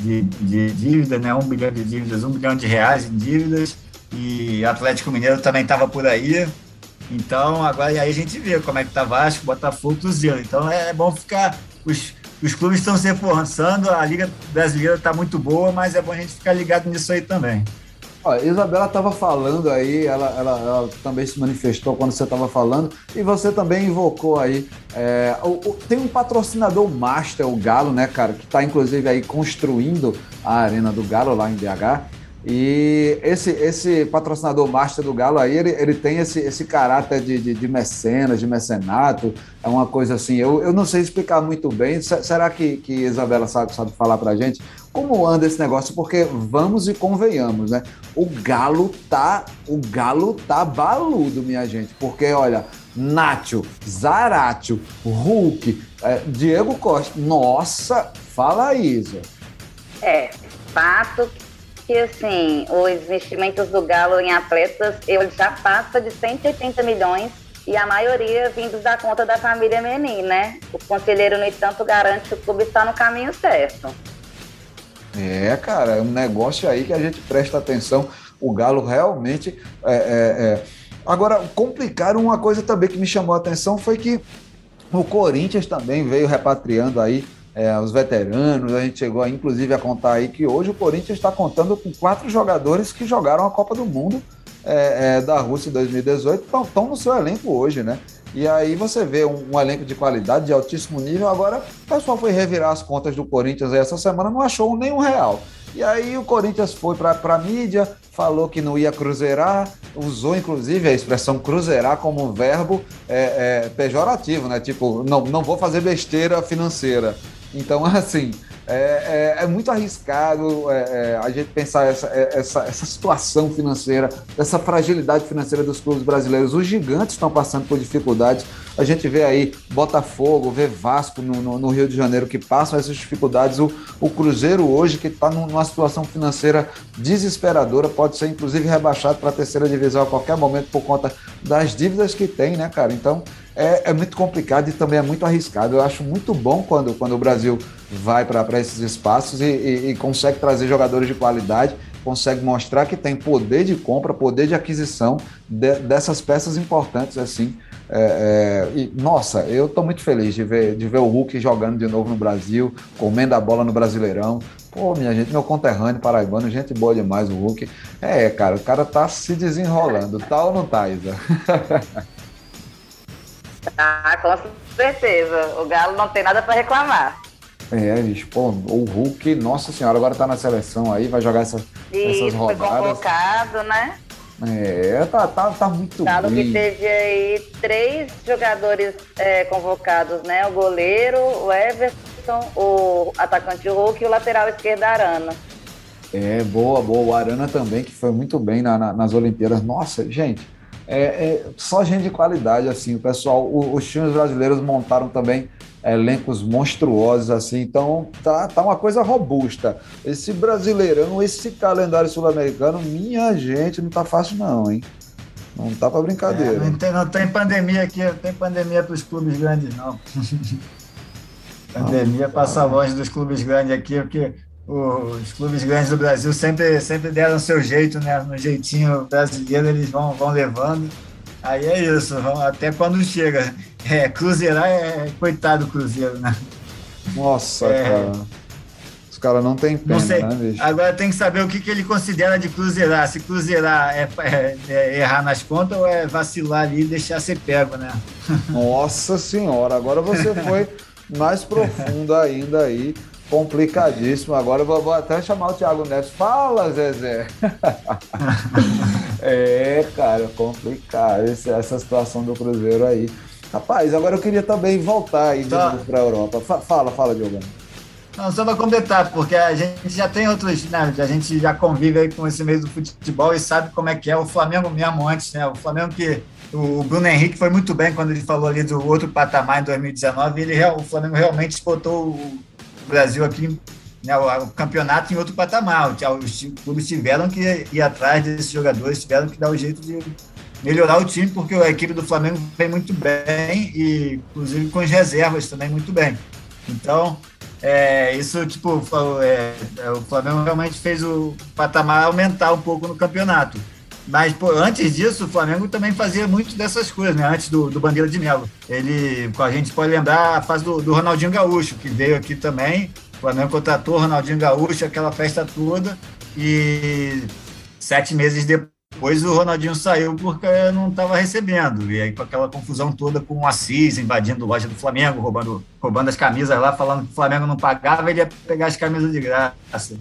de, de dívidas, né? Um bilhão de dívidas, um bilhão de reais em dívidas. E Atlético Mineiro também estava por aí. Então, agora e aí a gente vê como é que tá Vasco, Botafogo, Cruzeiro. Então é bom ficar. Os, os clubes estão se reforçando, a Liga Brasileira está muito boa, mas é bom a gente ficar ligado nisso aí também. Ó, Isabela estava falando aí, ela, ela, ela, também se manifestou quando você estava falando, e você também invocou aí. É, o, o, tem um patrocinador master, o Galo, né, cara, que está inclusive aí construindo a Arena do Galo lá em BH. E esse, esse patrocinador master do Galo aí, ele, ele tem esse, esse caráter de, de, de mecenas, de mecenato, é uma coisa assim, eu, eu não sei explicar muito bem, será que, que Isabela sabe, sabe falar pra gente como anda esse negócio? Porque vamos e convenhamos, né? O Galo tá, o Galo tá baludo, minha gente, porque olha, Nacho, Zaratio, Hulk, é, Diego Costa, nossa, fala Isa. É, fato que assim, os investimentos do Galo em atletas, ele já passa de 180 milhões e a maioria vindos da conta da família Menin, né? O conselheiro, no entanto, garante que o clube está no caminho certo. É, cara, é um negócio aí que a gente presta atenção. o Galo realmente. É, é, é... Agora, complicaram uma coisa também que me chamou a atenção foi que o Corinthians também veio repatriando aí é, os veteranos. A gente chegou, inclusive, a contar aí que hoje o Corinthians está contando com quatro jogadores que jogaram a Copa do Mundo é, é, da Rússia em 2018, estão no seu elenco hoje, né? E aí você vê um, um, elenco de qualidade, de altíssimo nível. Agora, o pessoal foi revirar as contas do Corinthians essa semana, não achou nenhum real. E aí o Corinthians foi para a mídia, falou que não ia cruzeirar, usou inclusive a expressão cruzeirar como um verbo é, é, pejorativo, né? Tipo, não, não vou fazer besteira financeira. Então, assim, é, é, é, muito arriscado é, é, a gente pensar essa, é, essa, essa situação financeira, essa fragilidade financeira dos clubes brasileiros. Os gigantes estão passando por dificuldades. A gente vê aí Botafogo, vê Vasco no, no, no Rio de Janeiro que passam essas dificuldades. O, o Cruzeiro hoje, que está numa situação financeira desesperadora, pode ser inclusive rebaixado para a terceira divisão a qualquer momento por conta das dívidas que tem, né, cara? Então é, é muito complicado e também é muito arriscado. Eu acho muito bom quando, quando o Brasil vai para esses espaços e, e, e, consegue trazer jogadores de qualidade, consegue mostrar que tem poder de compra, poder de aquisição de, dessas peças importantes assim. É, é, e, nossa, eu estou muito feliz de ver, de ver o Hulk jogando de novo no Brasil, comendo a bola no Brasileirão. Pô, minha gente, meu conterrâneo paraibano, gente boa demais o Hulk. É, cara, o cara tá se desenrolando, tá ou não tá, Isa? Ah, com certeza. O Galo não tem nada para reclamar. É, bicho, pô, o Hulk, nossa senhora, agora tá na seleção aí, vai jogar essa, essas rodadas. foi convocado, né? É, tá, tá, tá muito Galo bem. que teve aí três jogadores é, convocados, né? O goleiro, o Everton, o atacante Hulk e o lateral esquerdo Arana. É, boa, boa. O Arana também, que foi muito bem na, na, nas Olimpíadas. Nossa, gente, é, é, só gente de qualidade, assim, o pessoal, o, os times brasileiros montaram também elencos monstruosos, assim, então tá, tá uma coisa robusta. Esse brasileirão, esse calendário sul-americano, minha gente, não tá fácil não, hein? Não tá para brincadeira. É, não, tem, não tem pandemia aqui, não tem pandemia para os clubes grandes, não. pandemia passa longe dos clubes grandes aqui, porque os clubes grandes do Brasil sempre, sempre deram seu jeito, né? No jeitinho brasileiro eles vão, vão levando. Aí é isso, até quando chega. É, cruzeirar é coitado do Cruzeiro, né? Nossa, é, cara. Os caras não têm pena, não sei. né, bicho? Agora tem que saber o que, que ele considera de cruzeirar. Se cruzeirar é, é, é errar nas contas ou é vacilar ali e deixar ser pego, né? Nossa senhora, agora você foi mais profundo ainda aí complicadíssimo. Agora eu vou, vou, até chamar o Thiago Neves. Fala, Zezé. é, cara, complicado esse, essa situação do Cruzeiro aí. Rapaz, agora eu queria também voltar aí tá. para a Europa. Fala, fala, Diogo. Não, só para completar, porque a gente já tem outros, né? A gente já convive aí com esse meio do futebol e sabe como é que é o Flamengo mesmo antes, né? O Flamengo que o Bruno Henrique foi muito bem quando ele falou ali do outro patamar em 2019. Ele, o Flamengo realmente disputou o, Brasil aqui, né, o, o, campeonato em outro patamar. Os clubes tiveram que ir atrás desses jogadores, tiveram que dar o jeito de melhorar o time, porque a equipe do Flamengo vem muito bem e, inclusive, com as reservas também muito bem. Então, é, isso, tipo, é, é, o Flamengo realmente fez o patamar aumentar um pouco no campeonato. Mas pô, antes disso, o Flamengo também fazia muito dessas coisas, né? Antes do, do Bandeira de Melo. Ele, a gente pode lembrar a fase do, do Ronaldinho Gaúcho, que veio aqui também. O Flamengo contratou o Ronaldinho Gaúcho, aquela festa toda. E sete meses depois o Ronaldinho saiu porque não estava recebendo. E aí com aquela confusão toda com o Assis invadindo loja do Flamengo, roubando, roubando as camisas lá, falando que o Flamengo não pagava, ele ia pegar as camisas de graça.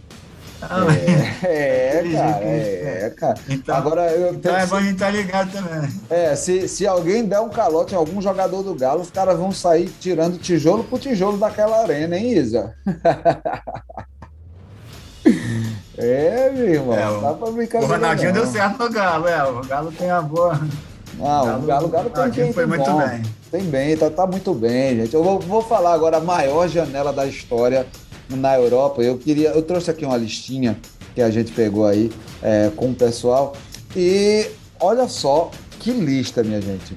É, é, cara, é, é, cara. Então, Agora, eu então é bom a gente estar tá ligado também. É, se, se alguém der um calote em algum jogador do Galo, os caras vão sair tirando tijolo por tijolo daquela arena, hein, Isa? é, meu irmão, é, dá pra brincar O Ronaldinho deu certo no Galo, é, o Galo tem a boa... Ah, o Galo, o Galo, o Galo tem, tem, foi muito bom. bem. Tem bem, tá, tá muito bem, gente. Eu vou, vou falar agora a maior janela da história na Europa. Eu queria, eu trouxe aqui uma listinha que a gente pegou aí é, com o pessoal e olha só que lista, minha gente.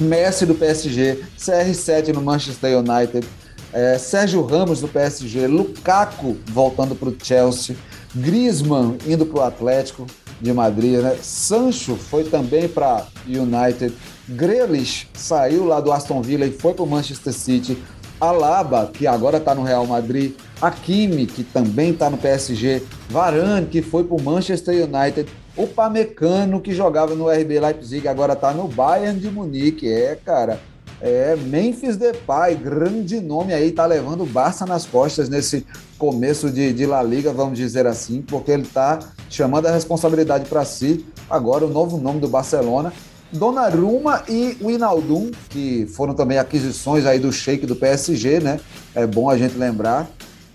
Messi do PSG, CR7 no Manchester United, é, Sérgio Ramos do PSG, Lukaku voltando para o Chelsea, Griezmann indo para o Atlético, de Madrid, né? Sancho foi também para United. Grealish saiu lá do Aston Villa e foi para o Manchester City. Alaba, que agora está no Real Madrid. Hakimi, que também está no PSG. Varane, que foi para o Manchester United. O Pamecano, que jogava no RB Leipzig, agora está no Bayern de Munique. É, cara. É, Memphis Depay, grande nome aí, tá levando o Barça nas costas nesse começo de, de La Liga, vamos dizer assim, porque ele tá chamando a responsabilidade para si. Agora o novo nome do Barcelona, Donnarumma e o que foram também aquisições aí do Sheik do PSG, né? É bom a gente lembrar.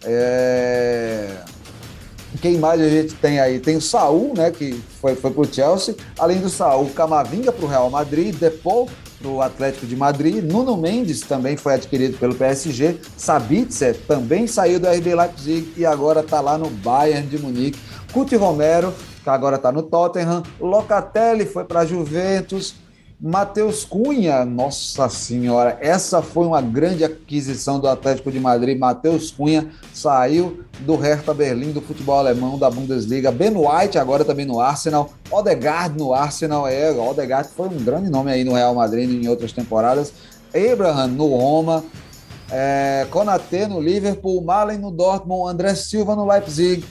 É... Quem mais a gente tem aí? Tem o Saul, né? Que foi, foi pro Chelsea. Além do Saul, Camavinga pro Real Madrid, Depou para o Atlético de Madrid. Nuno Mendes também foi adquirido pelo PSG. Sabitzer também saiu do RB Leipzig e agora está lá no Bayern de Munique. Cuti Romero, agora está no Tottenham. Locatelli foi para a Juventus. Matheus Cunha, nossa senhora, essa foi uma grande aquisição do Atlético de Madrid. Matheus Cunha saiu do Hertha Berlim, do futebol alemão, da Bundesliga. Ben White agora também no Arsenal. Odegaard no Arsenal, é, Odegaard foi um grande nome aí no Real Madrid em outras temporadas. Abraham no Roma. É, Konaté no Liverpool, Malen no Dortmund, André Silva no Leipzig,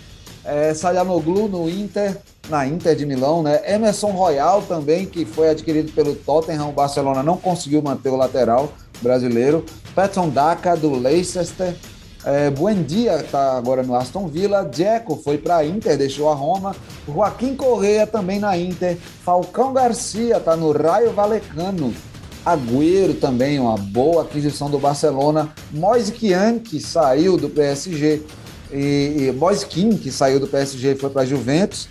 é, Sayanoglu no Inter, na Inter de Milão, né? Emerson Royal também, que foi adquirido pelo Tottenham, o Barcelona não conseguiu manter o lateral brasileiro. Patson Daka do Leicester. É, Buendia está agora no Aston Villa. Dzeko foi para a Inter, deixou a Roma. Joaquim Correa também na Inter. Falcão Garcia está no Raio Valecano. Agüero também, uma boa aquisição do Barcelona. Moise Kian, que saiu do PSG. E, e Moise Kim, que saiu do PSG e foi para a Juventus.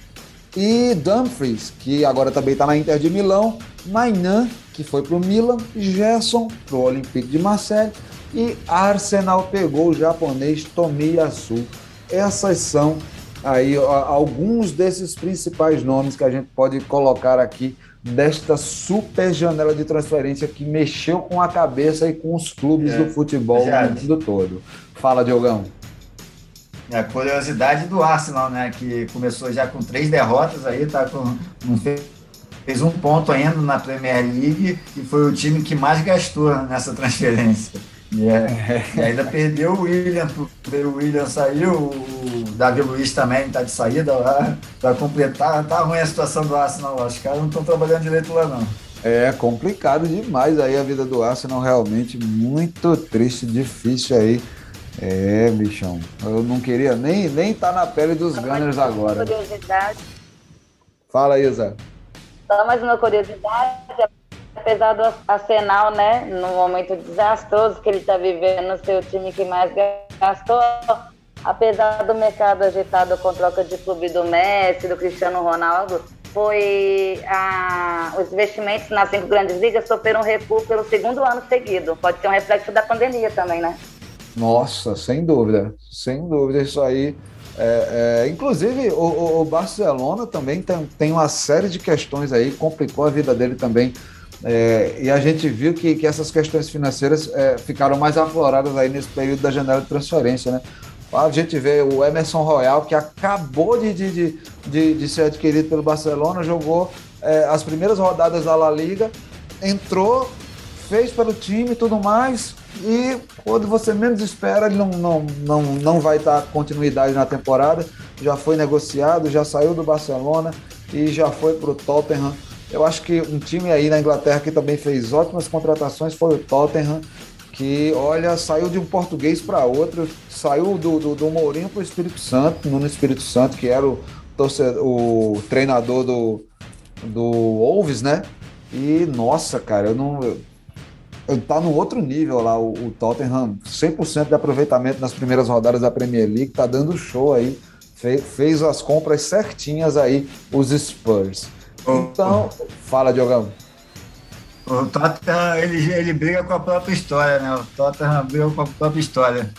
E Dumfries, que agora também está na Inter de Milão. Mainan, que foi para o Milan. Gerson, para o Olympique de Marseille. E Arsenal pegou o japonês Tomiyasu. Essas são aí alguns desses principais nomes que a gente pode colocar aqui desta super janela de transferência que mexeu com a cabeça e com os clubes é, do futebol no mundo todo. Fala, Diogão. É a curiosidade do Arsenal, né? Que começou já com três derrotas aí, tá com. Fez um ponto ainda na Premier League e foi o time que mais gastou nessa transferência. E, é, e ainda perdeu o William, o William saiu, o Davi Luiz também está de saída lá para completar. Tá ruim a situação do Arsenal, os caras não estão trabalhando direito lá não. É complicado demais aí a vida do Arsenal, realmente muito triste, difícil aí é, bichão. Eu não queria nem estar nem tá na pele dos Gunners agora. Curiosidade. Fala, Isa. Só mais uma curiosidade. Apesar do Arsenal, né, no momento desastroso que ele está vivendo seu time que mais gastou, apesar do mercado agitado com troca de clube do Messi, do Cristiano Ronaldo, foi a, os investimentos nas cinco grandes ligas sofreram recuo pelo segundo ano seguido. Pode ser um reflexo da pandemia também, né? Nossa, sem dúvida, sem dúvida, isso aí. É, é, inclusive, o, o, Barcelona também tem, tem uma série de questões aí, complicou a vida dele também. É, e a gente viu que, que essas questões financeiras é, ficaram mais afloradas aí nesse período da janela de transferência, né? A gente vê o Emerson Royal, que acabou de, de, de, de ser adquirido pelo Barcelona, jogou é, as primeiras rodadas da La Liga, entrou, fez pelo time e tudo mais, e quando você menos espera, ele não, não, não, não vai dar continuidade na temporada. Já foi negociado, já saiu do Barcelona e já foi para o Tottenham. Eu acho que um time aí na Inglaterra que também fez ótimas contratações foi o Tottenham, que, olha, saiu de um português para outro, saiu do, do, do Mourinho para o Espírito Santo, no Espírito Santo, que era o, torcedor, o treinador do, do Wolves, né? E, nossa, cara, eu não. Eu, tá no outro nível lá, o, o Tottenham, 100% de aproveitamento nas primeiras rodadas da Premier League, tá dando show aí, fez, fez as compras certinhas aí, os Spurs. Então, oh, fala, Diogão. O Tottenham, ele, ele briga com a própria história, né? O Tottenham briga com a própria história.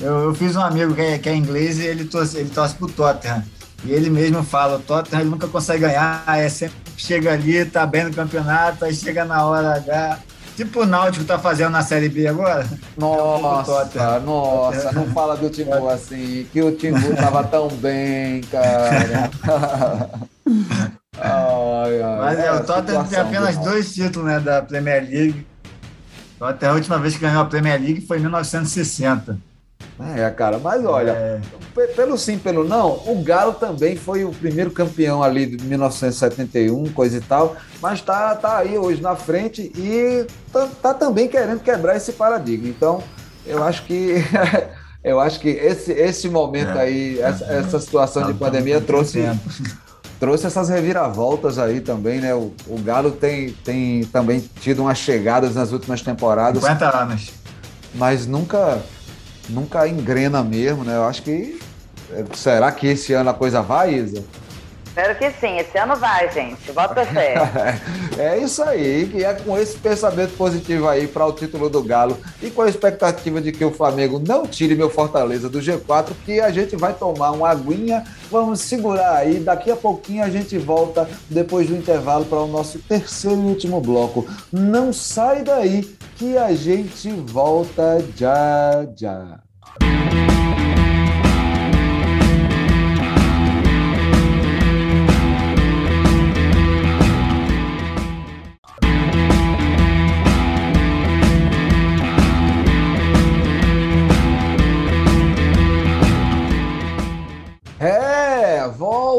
Eu, eu fiz um amigo que é, que é inglês e ele torce, ele torce pro Tottenham. E ele mesmo fala, o Tottenham ele nunca consegue ganhar, é sempre chega ali, tá bem no campeonato, aí chega na hora H, tipo o Náutico tá fazendo na Série B agora. Nossa, nossa, não fala do Timbu assim, que o Timbu tava tão bem, cara. ai, ai, Mas é, o Tottenham tem apenas dois títulos né, da Premier League. Até a última vez que ganhou a Premier League foi em 1960. É, cara, mas olha, é... pelo sim, pelo não, o Galo também foi o primeiro campeão ali de 1971, coisa e tal, mas tá, tá aí hoje na frente e tá, tá também querendo quebrar esse paradigma. Então, eu acho que eu acho que esse, esse momento é. aí, essa, essa situação de pandemia trouxe trouxe essas reviravoltas aí também, né? O, o Galo tem, tem também tido umas chegadas nas últimas temporadas. 50 anos. Mas nunca nunca engrena mesmo, né? Eu acho que. Será que esse ano a coisa vai, Isa? Espero que sim, esse ano vai, gente. Bota fé. é isso aí, que é com esse pensamento positivo aí para o título do Galo e com a expectativa de que o Flamengo não tire meu Fortaleza do G4, que a gente vai tomar uma aguinha, vamos segurar aí. Daqui a pouquinho a gente volta depois do intervalo para o nosso terceiro e último bloco. Não sai daí que a gente volta já já.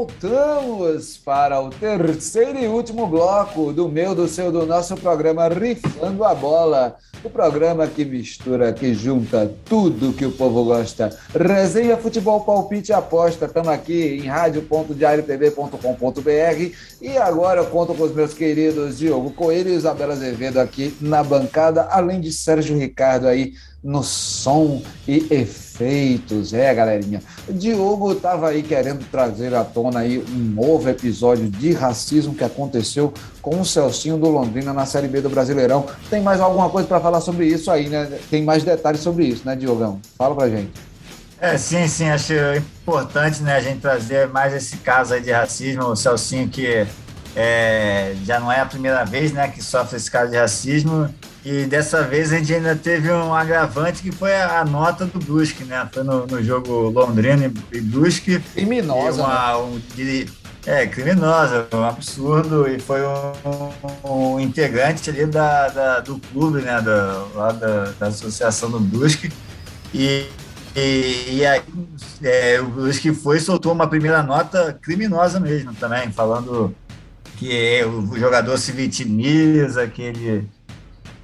Voltamos para o terceiro e último bloco do meu, do seu, do nosso programa Rifando a Bola. O programa que mistura, que junta tudo que o povo gosta. Resenha, futebol, palpite e aposta. Estamos aqui em rádio.diariotv.com.br e agora eu conto com os meus queridos Diogo Coelho e Isabela Azevedo aqui na bancada, além de Sérgio Ricardo aí no som e efeitos. É, galerinha. Diogo estava aí querendo trazer à tona aí um novo episódio de racismo que aconteceu com o Celcinho do Londrina na Série B do Brasileirão. Tem mais alguma coisa para falar sobre isso aí, né? Tem mais detalhes sobre isso, né, Diogão? Fala pra gente. É, sim, sim, acho importante né, a gente trazer mais esse caso aí de racismo, o Celcinho que é, já não é a primeira vez né, que sofre esse caso de racismo e dessa vez a gente ainda teve um agravante que foi a nota do Brusque, né? Foi no, no jogo Londrina e Brusque. Criminosa. Uma, né? um, é, criminosa, um absurdo. E foi um, um integrante ali da, da, do clube, né? Da, lá da, da associação do Brusque. E, e, e aí é, o Brusque foi e soltou uma primeira nota criminosa mesmo também, falando que o jogador se vitimiza, que ele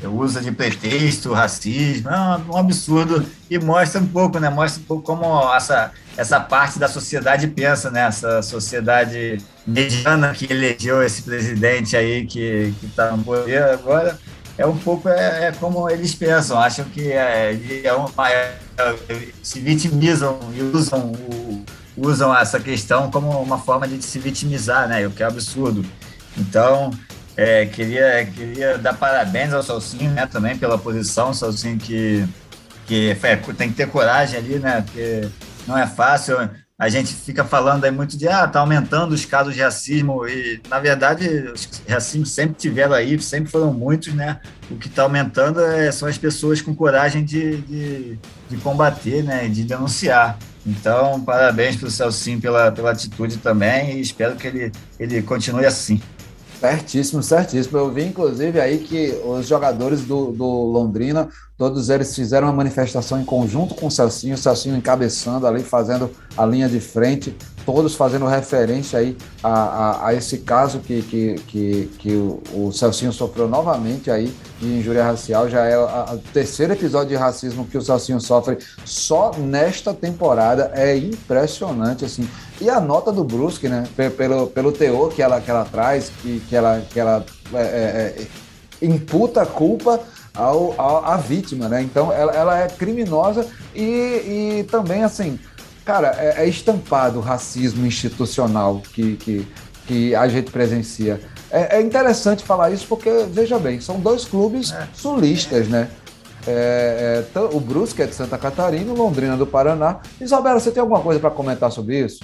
usa de pretexto, racismo, é um absurdo e mostra um pouco, né? Mostra um pouco como essa, essa parte da sociedade pensa, né? Essa sociedade mediana que elegeu esse presidente aí que está no poder agora é um pouco é, é, como eles pensam, acham que é, é uma, se vitimizam e usam, o, usam essa questão como uma forma de se vitimizar, né? O que é absurdo. Então, é, queria, queria dar parabéns ao Salsinho, né, também pela posição, Salsinho que, que tem que ter coragem ali, né, porque não é fácil. A gente fica falando aí muito de, ah, tá aumentando os casos de racismo e, na verdade, os racismos sempre tiveram aí, sempre foram muitos, né, o que está aumentando é, são as pessoas com coragem de, de, de combater, né, de denunciar. Então, parabéns para o Celcinho pela, pela atitude também e espero que ele, ele continue assim. Certíssimo, certíssimo. Eu vi, inclusive, aí que os jogadores do, do Londrina, todos eles fizeram uma manifestação em conjunto com o Celcinho, o Celcinho encabeçando ali, fazendo a linha de frente, todos fazendo referência aí a, a, a esse caso que, que, que, que o, o, Celcinho sofreu novamente aí de injúria racial. Já é o terceiro episódio de racismo que o Celcinho sofre só nesta temporada. É impressionante, assim. E a nota do Brusque, né? Pelo, pelo teor que ela, que ela traz, que, que ela, que ela é, é, é, imputa a culpa ao, ao, à vítima, né? Então ela, ela é criminosa e, e também, assim, cara, é, é estampado o racismo institucional que, que, que a gente presencia. É, é, interessante falar isso porque, veja bem, são dois clubes é. sulistas, né? É, é, o Brusque é de Santa Catarina, o Londrina do Paraná. Isabela, você tem alguma coisa para comentar sobre isso?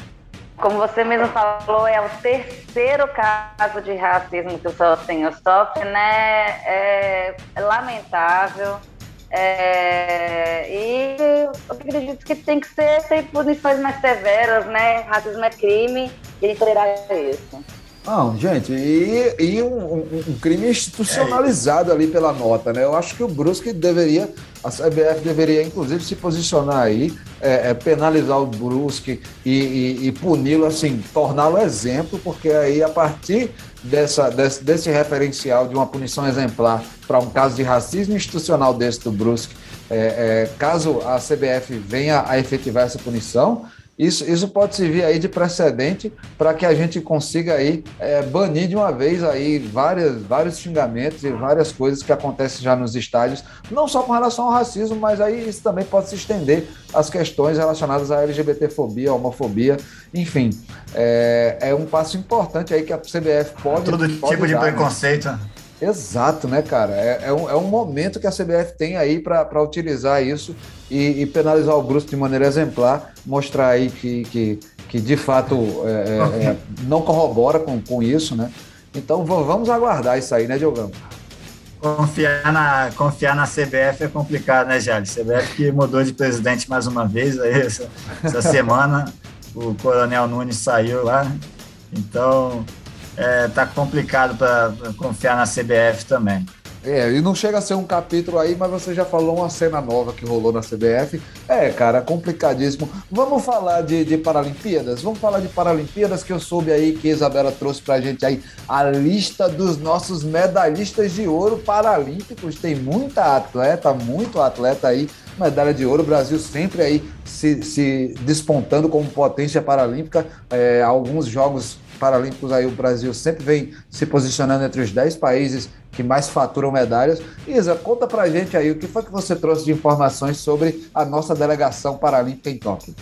como você mesmo falou, é o terceiro caso de racismo que o Sozinho sofre, né? É, é lamentável. É, e eu acredito que tem que ser sem punições mais severas, né? Racismo é crime e ele tolerará isso. Não, gente, e, e um, um, um, crime institucionalizado ali pela nota, né? Eu acho que o Brusque deveria, a CBF deveria, inclusive, se posicionar aí, é, é, penalizar o Brusque e, e, e puni-lo, assim, torná-lo exemplo, porque aí, a partir dessa, desse, desse referencial de uma punição exemplar para um caso de racismo institucional desse do Brusque, é, é, caso a CBF venha a efetivar essa punição, isso, isso pode servir aí de precedente para que a gente consiga aí é, banir de uma vez aí várias, vários xingamentos e várias coisas que acontecem já nos estádios, não só com relação ao racismo, mas aí isso também pode se estender às questões relacionadas à LGBTfobia, homofobia, enfim, é, é um passo importante aí que a CBF pode. Todo pode tipo dar, de né? preconceito. Né? Exato, né, cara? É, é, um, é um momento que a CBF tem aí para utilizar isso e, e, penalizar o Brusque de maneira exemplar, mostrar aí que, que, que de fato é, é, é não corrobora com, com isso, né? Então vamos aguardar isso aí, né, Diogão? Confiar na, confiar na CBF é complicado, né, Jales? CBF que mudou de presidente mais uma vez aí essa, essa semana. O Coronel Nunes saiu lá. Então, é, tá complicado para confiar na CBF também. É, e não chega a ser um capítulo aí, mas você já falou uma cena nova que rolou na CBF. É, cara, complicadíssimo. Vamos falar de, de Paralimpíadas? Vamos falar de Paralimpíadas que eu soube aí que a Isabela trouxe pra gente aí a lista dos nossos medalhistas de ouro paralímpicos. Tem muita atleta, muito atleta aí, medalha de ouro. O Brasil sempre aí se, se despontando como potência paralímpica. É, alguns jogos Paralímpicos aí o Brasil sempre vem se posicionando entre os 10 países que mais faturam medalhas. Isa, conta pra gente aí o que foi que você trouxe de informações sobre a nossa delegação paralímpica em Tóquio.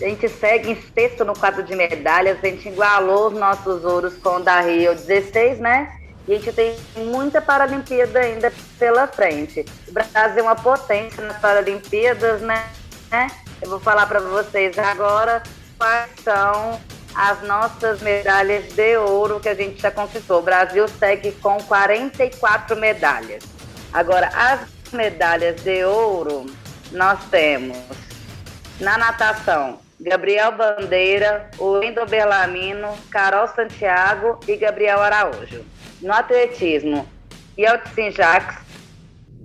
A gente segue em sexto no quadro de medalhas, a gente igualou os nossos ouros com o da Rio 16, né? A gente tem muita Paralimpíada ainda pela frente. O Brasil é uma potência nas Paralimpíadas, né? Eu vou falar para vocês agora quais são as nossas medalhas de ouro que a gente já conquistou. O Brasil segue com 44 medalhas. Agora, as medalhas de ouro, nós temos na natação Gabriel Bandeira, Wendel Berlamino, Carol Santiago e Gabriel Araújo. No atletismo, Yeltsin Jacques.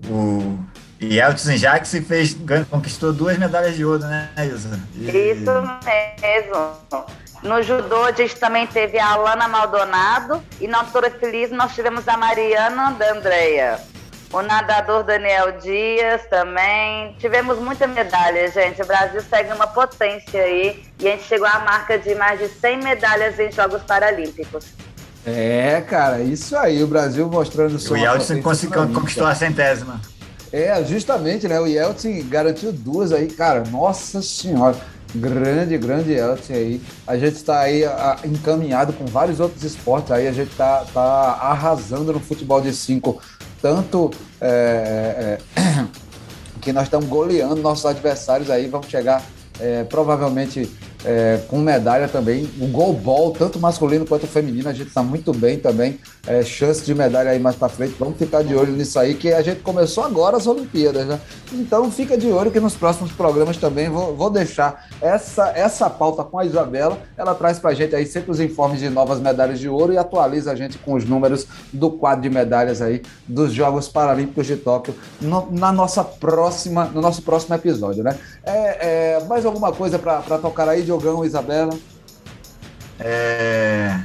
O Yeltsin Jacques fez, conquistou duas medalhas de ouro, né, Isa? E... Isso mesmo. No judô, a gente também teve a Alana Maldonado e na feliz nós tivemos a Mariana D'Andrea. O nadador Daniel Dias também. Tivemos muita medalha, gente. O Brasil segue uma potência aí e a gente chegou à marca de mais de 100 medalhas em Jogos Paralímpicos. É, cara, isso aí. O Brasil mostrando sua. O Yeltsin conquistou a centésima. É, justamente, né? O Yeltsin garantiu duas aí, cara. Nossa Senhora. Grande, grande Elton aí. A gente está aí a, encaminhado com vários outros esportes aí. A gente está tá arrasando no futebol de cinco, tanto é, é que nós estamos goleando nossos adversários aí. Vamos chegar é, provavelmente é, com medalha também. O goalball, tanto masculino quanto feminino, a gente está muito bem também. É, chance de medalha aí mais para frente. Vamos ficar de olho nisso aí, que a gente começou agora as Olimpíadas, né? Então fica de olho que nos próximos programas também vou, vou deixar essa, essa pauta com a Isabela. Ela traz para a gente aí sempre os informes de novas medalhas de ouro e atualiza a gente com os números do quadro de medalhas aí dos Jogos Paralímpicos de Tóquio no, na nossa próxima, no nosso próximo episódio, né? É, é mais alguma coisa para tocar aí, Diogão, Isabela? É,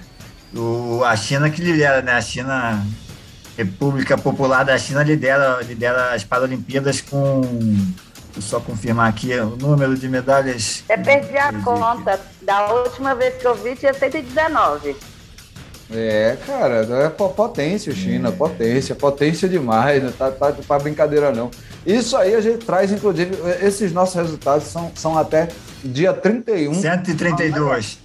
o, a China que lidera, né? A China, República Popular da China, lidera, lidera as Paralimpíadas com. Vou só confirmar aqui o número de medalhas. Eu perdi a conta. Da última vez que eu vi, tinha 119. É, cara, é potência, China, é. potência, potência demais, não tá, tá pra brincadeira não. Isso aí a gente traz, inclusive, esses nossos resultados são, são até dia 31. 132.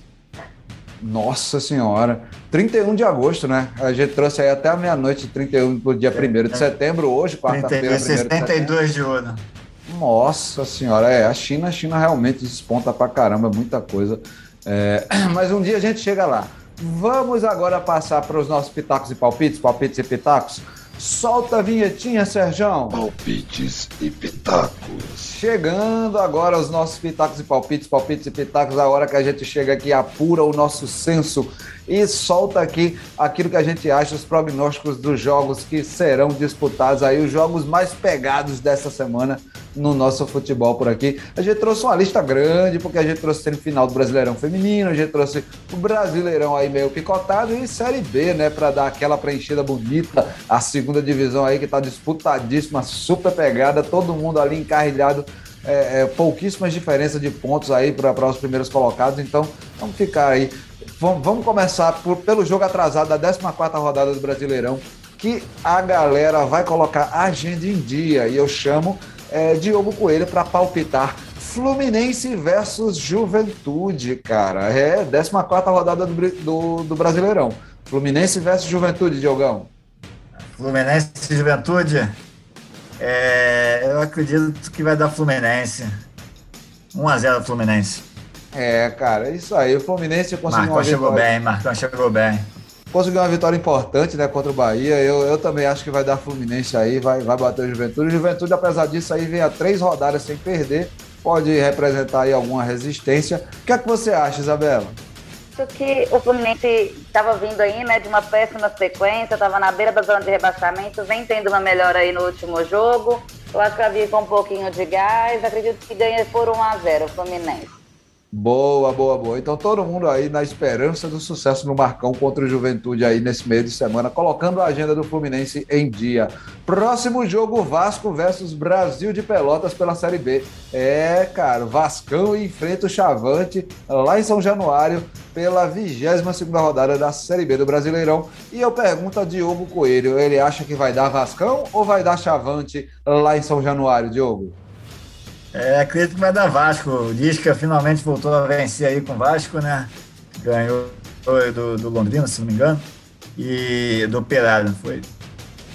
Nossa Senhora. 31 de agosto, né? A gente trouxe aí até a meia-noite, 31 do dia 1 de setembro, hoje, quarta-feira. 72 de ouro. Nossa Senhora, é. A China, a China realmente desponta pra caramba, muita coisa. É, mas um dia a gente chega lá. Vamos agora passar para os nossos pitacos e palpites, palpites e pitacos. Solta a vinhetinha, Serjão. Palpites e pitacos. Chegando agora os nossos pitacos e palpites, palpites e pitacos, a hora que a gente chega aqui, apura o nosso senso e solta aqui aquilo que a gente acha, os prognósticos dos jogos que serão disputados aí, os jogos mais pegados dessa semana no nosso futebol por aqui. A gente trouxe uma lista grande, porque a gente trouxe semifinal do Brasileirão Feminino, a gente trouxe o Brasileirão aí meio picotado e Série B, né, para dar aquela preenchida bonita, a segunda divisão aí que tá disputadíssima, super pegada, todo mundo ali encarrilhado é, é, pouquíssimas diferenças de pontos aí para os primeiros colocados, então vamos ficar aí Vamos começar por, pelo jogo atrasado da 14 rodada do Brasileirão, que a galera vai colocar a agenda em dia. E eu chamo é, Diogo Coelho para palpitar Fluminense versus Juventude, cara. É 14 rodada do, do, do, Brasileirão. Fluminense versus Juventude, Diogão. Fluminense e Juventude? É, eu acredito que vai dar Fluminense. 1x0 Fluminense. É, cara, é isso aí. O Fluminense conseguiu Marcão uma chegou bem, Marcão chegou bem. Conseguiu uma vitória importante, né, contra o Bahia. Eu, eu também acho que vai dar Fluminense aí, vai, vai bater o Juventude. O Juventude, apesar disso, aí vem a três rodadas sem perder. Pode representar aí alguma resistência. O que é que você acha, Isabela? Que o Fluminense estava vindo aí, né, de uma péssima sequência, estava na beira da zona de rebaixamento, vem tendo uma melhora aí no último jogo. Eu acho que vai vir com um pouquinho de gás. Acredito que ganha por 1 a 0 o Fluminense. Boa, boa, boa. Então todo mundo aí na esperança do sucesso no Marcão contra o Juventude aí nesse meio de semana, colocando a agenda do Fluminense em dia. Próximo jogo Vasco versus Brasil de Pelotas pela Série B. É, cara, Vascão enfrenta o Chavante lá em São Januário pela 22 segunda rodada da Série B do Brasileirão. E eu pergunto a Diogo Coelho, ele acha que vai dar Vascão ou vai dar Chavante lá em São Januário, Diogo? É, acredito que vai dar Vasco. O Lisca finalmente voltou a vencer aí com o Vasco, né? Ganhou do, do Londrina, se não me engano, e do Operário, foi?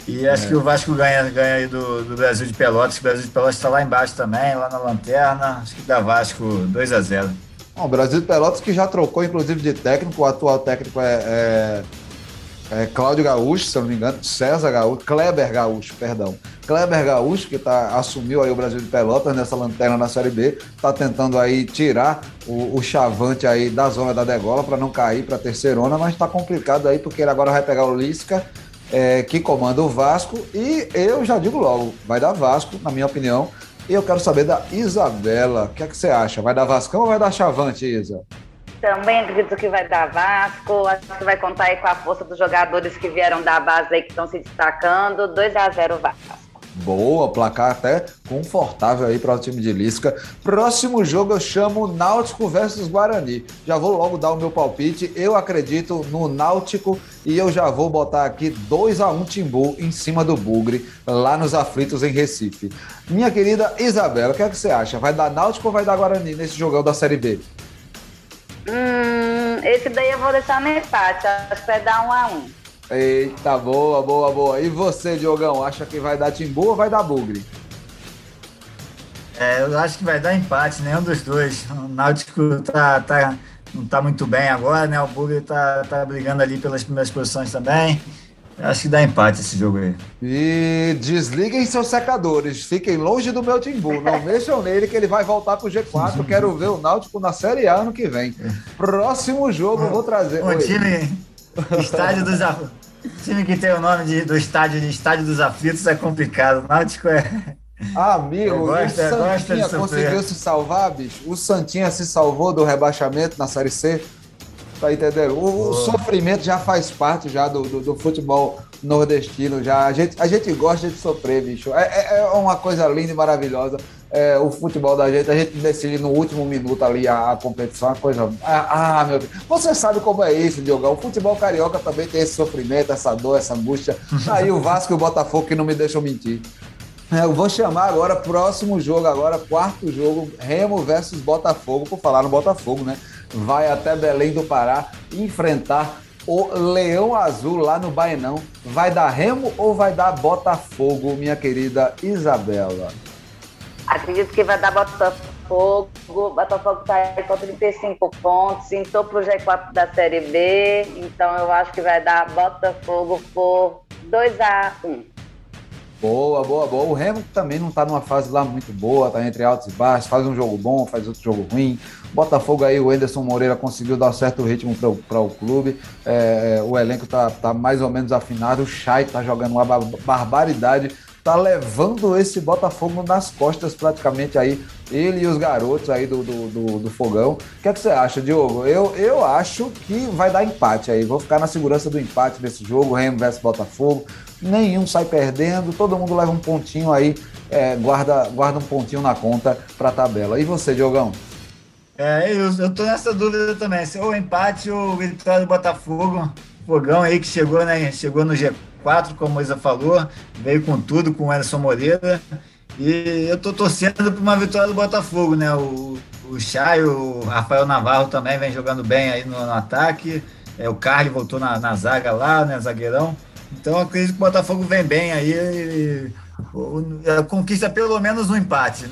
E acho é. que o Vasco ganha, ganha aí do, do Brasil de Pelotas. O Brasil de Pelotas está lá embaixo também, lá na lanterna. Acho que dá Vasco 2 a 0 Bom, o Brasil de Pelotas que já trocou, inclusive, de técnico. O atual técnico é, é é, Cláudio Gaúcho, se eu não me engano, César Gaúcho, Kleber Gaúcho, perdão. Kleber Gaúcho, que tá, assumiu aí o Brasil de Pelotas nessa lanterna na Série B, está tentando aí tirar o, o, Chavante aí da zona da degola para não cair para a terceirona, mas está complicado aí porque ele agora vai pegar o Lisca, é, que comanda o Vasco, e eu já digo logo, vai dar Vasco, na minha opinião, e eu quero saber da Isabela, o que é que você acha? Vai dar Vascão ou vai dar Chavante, Isa? Também acredito que vai dar Vasco. Acho que vai contar aí com a força dos jogadores que vieram da base aí que estão se destacando. 2 a 0 Vasco. Boa, placar até confortável aí para o time de Lisca. Próximo jogo eu chamo Náutico versus Guarani. Já vou logo dar o meu palpite. Eu acredito no Náutico e eu já vou botar aqui 2 a 1 Timbu em cima do Bugre, lá nos aflitos em Recife. Minha querida Isabela, o que é que você acha? Vai dar Náutico ou vai dar Guarani nesse jogão da Série B? Hum, esse daí eu vou deixar no empate. Acho que vai dar um a um. Eita, boa, boa, boa. E você, Diogão, acha que vai dar Timbu ou vai dar Bugre? É, eu acho que vai dar empate, nenhum dos dois. O Náutico tá, tá, não tá muito bem agora, né? O Bugre tá, tá brigando ali pelas primeiras posições também. Acho que dá empate esse jogo aí. E desliguem seus secadores, fiquem longe do meu Timbu, não mexam nele que ele vai voltar pro G4. Quero ver o Náutico na Série A ano que vem. Próximo jogo, vou trazer. O time, estádio dos time que tem o nome de, do estádio de Estádio dos Aflitos é complicado. O Náutico é. amigo, gosto, o Santinha conseguiu se salvar, bicho? O Santinha se salvou do rebaixamento na Série C? Tá entendendo? O, o sofrimento já faz parte já do, do, do, futebol nordestino. Já. A, gente, a gente gosta de sofrer, bicho. É, é, é uma coisa linda e maravilhosa. É, o futebol da gente, a gente decide no último minuto ali a, a competição, uma coisa. Ah, ah, meu Deus. Você sabe como é isso, Diogão. O futebol carioca também tem esse sofrimento, essa dor, essa angústia. Aí o Vasco e o Botafogo que não me deixam mentir. É, eu vou chamar agora, próximo jogo, agora, quarto jogo, Remo versus Botafogo, por falar no Botafogo, né? Vai até Belém do Pará enfrentar o Leão Azul lá no Baenão. Vai dar Remo ou vai dar Botafogo, minha querida Isabela? Acredito que vai dar Botafogo. Botafogo. Está com 35 pontos, entrou para o G4 da Série B, então eu acho que vai dar Botafogo por 2 a 1 Boa, boa, boa. O Remo também não está numa fase lá muito boa, tá entre altos e baixos, faz um jogo bom, faz outro jogo ruim. Botafogo aí, o Enderson Moreira conseguiu dar certo ritmo para o clube. É, o elenco tá, tá mais ou menos afinado. O Chay tá jogando uma barbaridade tá levando esse Botafogo nas costas praticamente aí, ele e os garotos aí do, do, do, do fogão. O que, é que você acha, Diogo? Eu, eu acho que vai dar empate aí. Vou ficar na segurança do empate desse jogo, Remo versus Botafogo. Nenhum sai perdendo, todo mundo leva um pontinho aí, é, guarda, guarda um pontinho na conta para tabela. E você, Diogão? É, eu, eu tô nessa dúvida também. Se ou empate ou vitória do Botafogo. Fogão aí que chegou, né? Chegou no G4 quatro, como a Isa falou, veio com tudo com o Anderson Moreira. E eu tô torcendo para uma vitória do Botafogo, né? O, o Chay, o Rafael Navarro também vem jogando bem aí no, no ataque. É, o Carly voltou na, na, zaga lá, né? Zagueirão. Então acredito que o Botafogo vem bem aí e, conquista pelo menos um empate.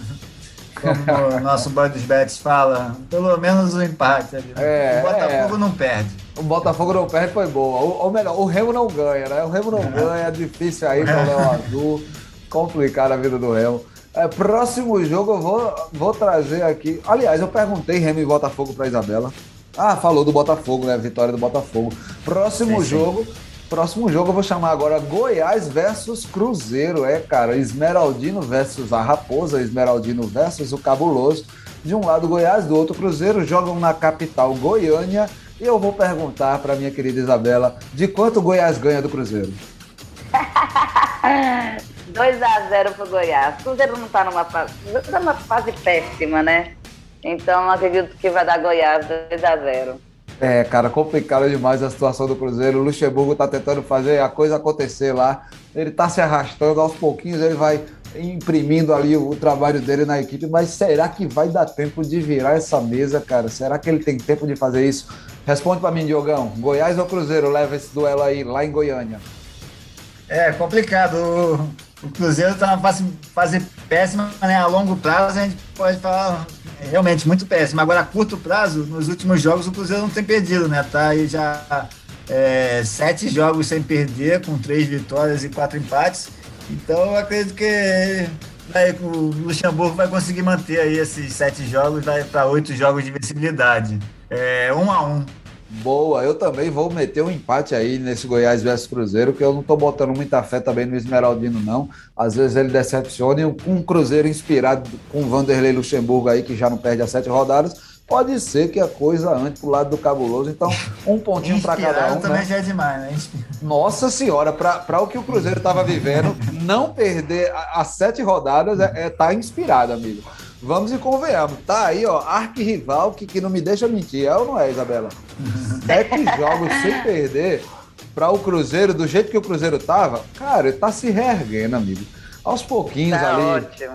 Como o nosso Bandos Betis fala, pelo menos um empate. É, o Botafogo é. não perde o Botafogo não perde foi boa. Ou, ou, melhor, o Remo não ganha, né? O Remo não ganha, é difícil aí com o Léo Azul. Complicado a vida do Remo. É, próximo jogo eu vou, vou trazer aqui. Aliás, eu perguntei Remo e Botafogo para Isabela. Ah, falou do Botafogo, né? Vitória do Botafogo. Próximo sim, jogo. Próximo jogo eu vou chamar agora Goiás versus Cruzeiro. É, cara, Esmeraldino versus a Raposa, Esmeraldino versus o Cabuloso. De um lado Goiás, do outro Cruzeiro, jogam na capital Goiânia e eu vou perguntar para minha querida Isabela de quanto Goiás ganha do Cruzeiro. 2 a 0 pro Goiás. O Cruzeiro não tá numa fase, tá numa fase péssima, né? Então acredito que vai dar Goiás 2 a 0. É, cara, complicado demais a situação do Cruzeiro. O Luxemburgo tá tentando fazer a coisa acontecer lá. Ele tá se arrastando aos pouquinhos, ele vai imprimindo ali o, trabalho dele na equipe, mas será que vai dar tempo de virar essa mesa, cara? Será que ele tem tempo de fazer isso? Responde para mim, Diogão. Goiás ou Cruzeiro leva esse duelo aí lá em Goiânia? É complicado. O, Cruzeiro está numa fase, fase péssima, né? A longo prazo a gente pode falar realmente muito péssimo. Agora, a curto prazo, nos últimos jogos, o Cruzeiro não tem perdido, né? Tá aí já é, sete jogos sem perder, com três vitórias e quatro empates. Então, eu acredito que vai, o Luxemburgo vai conseguir manter aí esses sete jogos, vai para oito jogos de vencibilidade. É, um a um. Boa, eu também vou meter um empate aí nesse Goiás versus Cruzeiro, que eu não tô botando muita fé também no Esmeraldino, não. Às vezes ele decepciona e um Cruzeiro inspirado com o Vanderlei Luxemburgo aí, que já não perde as sete rodadas, pode ser que a coisa ande pro lado do cabuloso. Então, um pontinho para cada um. também né? já é demais, né? Nossa senhora, para o que o Cruzeiro estava vivendo, não perder as sete rodadas é, é tá inspirado, amigo. Vamos e convenhamos. Tá aí, ó, arquirrival que, que não me deixa mentir. É ou não é, Isabela? Sete jogos sem perder para o Cruzeiro, do jeito que o Cruzeiro tava, cara, ele tá se reerguendo, amigo. Aos pouquinhos tá ali. Ótimo.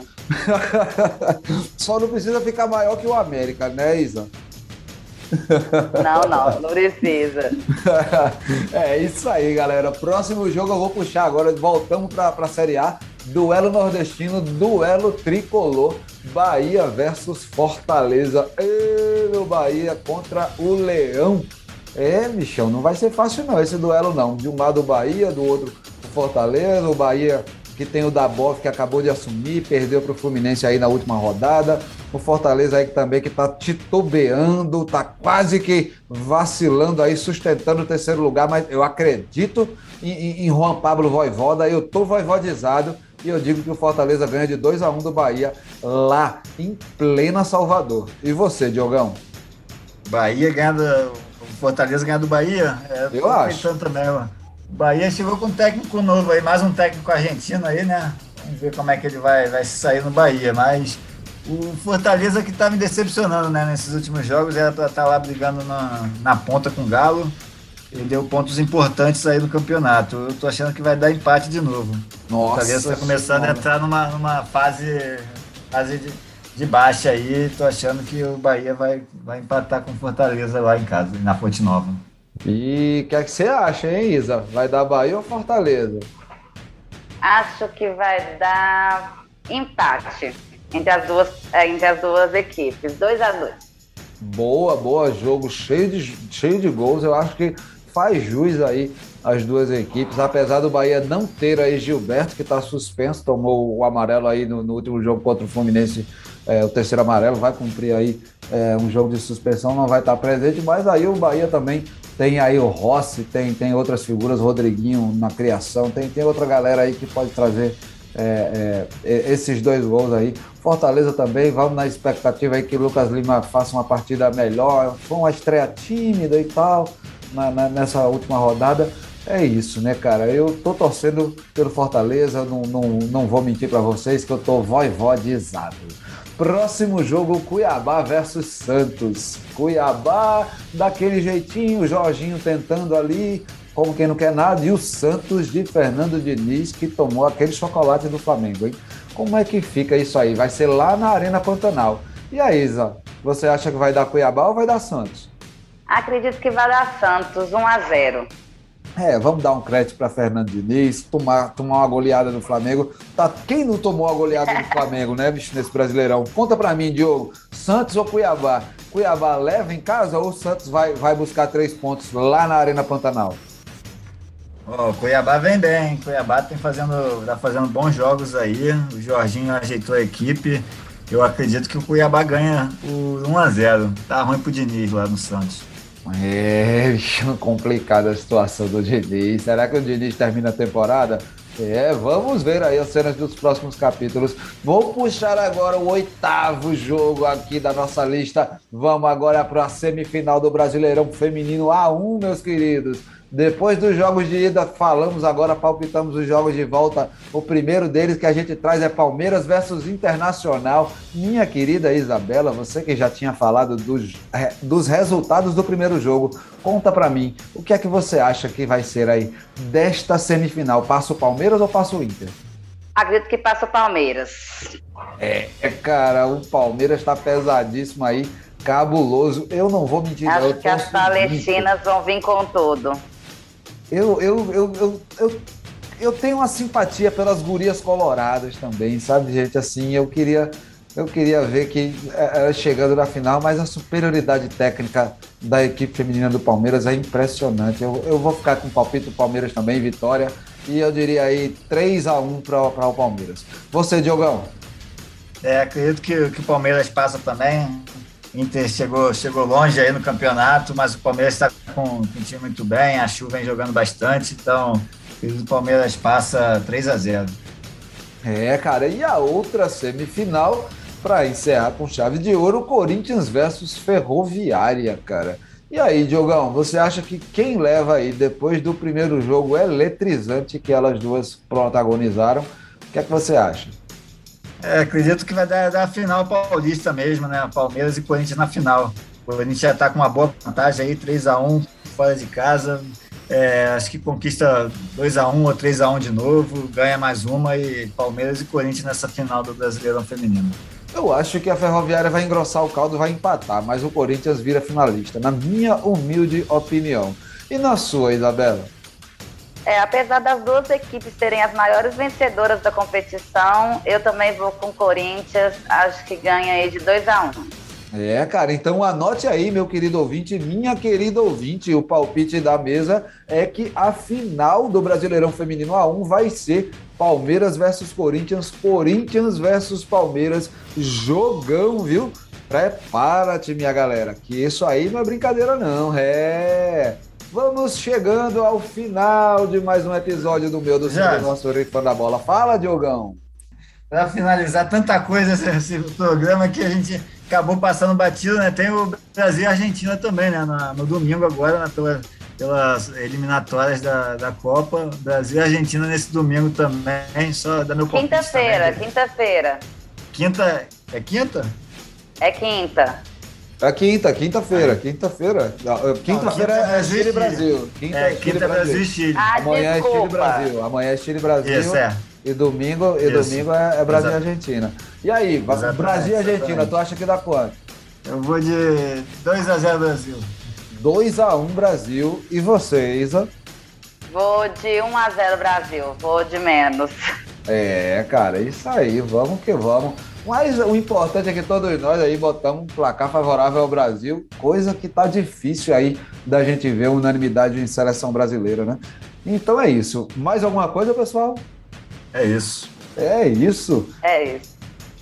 Só não precisa ficar maior que o América, né, Isa? Não, não, não precisa. é isso aí, galera. Próximo jogo eu vou puxar agora. Voltamos para a Série A. Duelo nordestino, duelo tricolor. Bahia versus Fortaleza. E meu Bahia contra o Leão. É, Michão, não vai ser fácil não esse duelo não. De um lado o Bahia, do outro o Fortaleza. O Bahia que tem o Dabov que acabou de assumir, perdeu para o Fluminense aí na última rodada. O Fortaleza aí também que está titubeando, está quase que vacilando aí, sustentando o terceiro lugar, mas eu acredito em, em, em Juan Pablo Voivoda, eu tô voivodizado e eu digo que o Fortaleza ganha de 2 a 1 um do Bahia lá em plena Salvador. E você, Diogão? Bahia ganha do, Fortaleza ganha do Bahia? É, eu acho. também, mano. O Bahia chegou com um técnico novo aí, mais um técnico argentino aí, né? Vamos ver como é que ele vai, vai se sair no Bahia. Mas o Fortaleza que tá me decepcionando, né? Nesses últimos jogos, era para estar tá lá brigando na, na ponta com o Galo. Ele deu pontos importantes aí no campeonato. Eu tô achando que vai dar empate de novo. Nossa. O Fortaleza tá começando a entrar numa, numa fase, fase de, de baixa aí. Tô achando que o Bahia vai, vai empatar com o Fortaleza lá em casa, na Fonte Nova. E o que, é que você acha, hein, Isa? Vai dar Bahia ou Fortaleza? Acho que vai dar empate. entre as duas, é, entre as duas equipes. 2 a 2 Boa, boa, jogo cheio de, cheio de gols. Eu acho que faz jus aí as duas equipes, apesar do Bahia não ter aí Gilberto, que está suspenso, tomou o amarelo aí no, no, último jogo contra o Fluminense, é, o terceiro amarelo, vai cumprir aí é, um jogo de suspensão, não vai estar presente, mas aí o Bahia também tem aí o Rossi, tem, tem outras figuras, Rodriguinho na criação, tem, tem outra galera aí que pode trazer é, é, esses dois gols aí. Fortaleza também, vamos na expectativa aí que o Lucas Lima faça uma partida melhor. Foi uma estreia tímida e tal na, na, nessa última rodada. É isso, né, cara? Eu tô torcendo pelo Fortaleza, não, não, não vou mentir para vocês que eu tô voivodizado. Próximo jogo, Cuiabá versus Santos. Cuiabá, daquele jeitinho, Jorginho tentando ali, como quem não quer nada, e o Santos de Fernando Diniz, que tomou aquele chocolate do Flamengo, hein? Como é que fica isso aí? Vai ser lá na Arena Pantanal. E aí, Isa, você acha que vai dar Cuiabá ou vai dar Santos? Acredito que vai dar Santos, 1 a 0 é, vamos dar um crédito para Fernando Diniz, tomar, tomar uma goleada do Flamengo. Tá, quem não tomou a goleada do Flamengo, né, bicho, nesse Brasileirão? Conta para mim, Diogo, Santos ou Cuiabá? Cuiabá leva em casa ou Santos vai, vai buscar três pontos lá na Arena Pantanal? Oh, Cuiabá vem bem, Cuiabá tem fazendo, tá fazendo bons jogos aí. O Jorginho ajeitou a equipe. Eu acredito que o Cuiabá ganha o 1 a 0. Tá ruim pro Diniz lá no Santos. É, complicada a situação do Diniz. Será que o Diniz termina a temporada? É, vamos ver aí as cenas dos próximos capítulos. Vou puxar agora o oitavo jogo aqui da nossa lista. Vamos agora para a semifinal do Brasileirão Feminino A1, meus queridos. Depois dos jogos de ida, falamos agora, palpitamos os jogos de volta. O primeiro deles que a gente traz é Palmeiras versus Internacional. Minha querida Isabela, você que já tinha falado dos, é, dos resultados do primeiro jogo, conta para mim, o que é que você acha que vai ser aí desta semifinal? Passa o Palmeiras ou passa o Inter? Acredito que passa o Palmeiras. É, cara, o Palmeiras está pesadíssimo aí, cabuloso. Eu não vou mentir. Acho que as palestinas vão vir com tudo. Eu, eu, eu, eu, eu, eu tenho uma simpatia pelas gurias coloradas também, sabe, gente? Assim, eu queria, eu queria ver que ela chegando na final, mas a superioridade técnica da equipe feminina do Palmeiras é impressionante. Eu, eu vou ficar com o palpite do Palmeiras também, vitória. E eu diria aí 3 a 1 para o Palmeiras. Você, Diogão? É, acredito que, que o Palmeiras passa também. Inter chegou, chegou longe aí no campeonato, mas o Palmeiras está com, um time muito bem, a Chu vem jogando bastante, então o Palmeiras passa 3 a 0 É, cara, e a outra semifinal, para encerrar com chave de ouro, Corinthians versus Ferroviária, cara. E aí, Diogão, você acha que quem leva aí depois do primeiro jogo eletrizante que elas duas protagonizaram? O que é que você acha? É, acredito que vai dar, dar a final paulista mesmo, né? Palmeiras e Corinthians na final. O Corinthians já está com uma boa vantagem aí, 3 a 1 fora de casa. É, acho que conquista 2 a 1 ou 3 a 1 de novo, ganha mais uma e Palmeiras e Corinthians nessa final do Brasileirão Feminino. Eu acho que a Ferroviária vai engrossar o caldo, vai empatar, mas o Corinthians vira finalista, na minha humilde opinião. E na sua, Isabela? É, apesar das duas equipes serem as maiores vencedoras da competição, eu também vou com o Corinthians, acho que ganha aí de 2 a 1 um. É, cara, então anote aí, meu querido ouvinte, minha querida ouvinte, o palpite da mesa é que a final do Brasileirão Feminino A1 vai ser Palmeiras versus Corinthians, Corinthians versus Palmeiras, jogão, viu? Prepara-te, minha galera, que isso aí não é brincadeira não, é... Vamos chegando ao final de mais um episódio do meu, do seu, nosso Rifão da Bola. Fala, Diogão. Para finalizar, tanta coisa esse, esse, programa que a gente acabou passando batido, né? Tem o Brasil e a Argentina também, né? Na, no domingo agora, né? Pela, pelas eliminatórias da, da Copa. Brasil e Argentina nesse domingo também, só da meu Quinta-feira, quinta-feira. Quinta, é quinta? É quinta. É quinta, quinta-feira, quinta-feira. Quinta-feira é, é Chile e Brasil. Quinta é, quinta Brasil e Chile. Ah, Amanhã desculpa. é Chile e Brasil. Amanhã é Chile e Brasil. Isso, é. E domingo, e domingo é, é Brasil e Argentina. E aí, exatamente, Brasil e Argentina, exatamente. tu acha que dá quanto? Eu vou de 2x0 Brasil. 2x1 Brasil. E você, Isa? Vou de 1x0 Brasil. Vou de menos. É, cara, isso aí. Vamos que vamos. Mas o importante é que todos nós aí botamos um placar favorável ao Brasil, coisa que tá difícil aí da gente ver unanimidade em seleção brasileira, né? Então é isso. Mais alguma coisa, pessoal? É isso. É isso. É isso.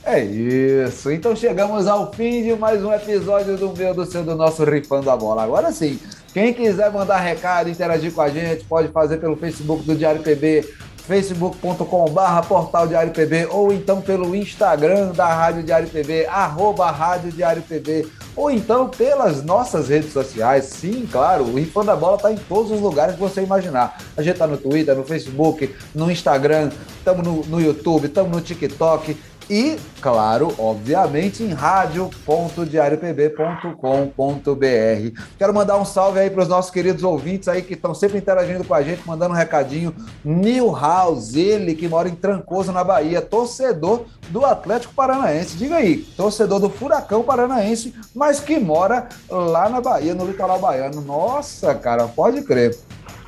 É isso. Então chegamos ao fim de mais um episódio do meu, do seu, do nosso Rifando a Bola. Agora sim, quem quiser mandar recado, interagir com a gente, pode fazer pelo Facebook do Diário PB, facebook.com.br portal Diário PB, ou então pelo Instagram da Rádio Diário PB, arroba Rádio Diário PB, ou então pelas nossas redes sociais. Sim, claro, o Rifando a Bola está em todos os lugares que você imaginar. A gente está no Twitter, no Facebook, no Instagram, estamos no, no YouTube, estamos no TikTok. E, claro, obviamente, em rádio.diariopb.com.br. Quero mandar um salve aí para os nossos queridos ouvintes aí que estão sempre interagindo com a gente, mandando um recadinho. Nilhouse, ele que mora em Trancoso, na Bahia, torcedor do Atlético Paranaense. Diga aí, torcedor do Furacão Paranaense, mas que mora lá na Bahia, no litoral baiano. Nossa, cara, pode crer.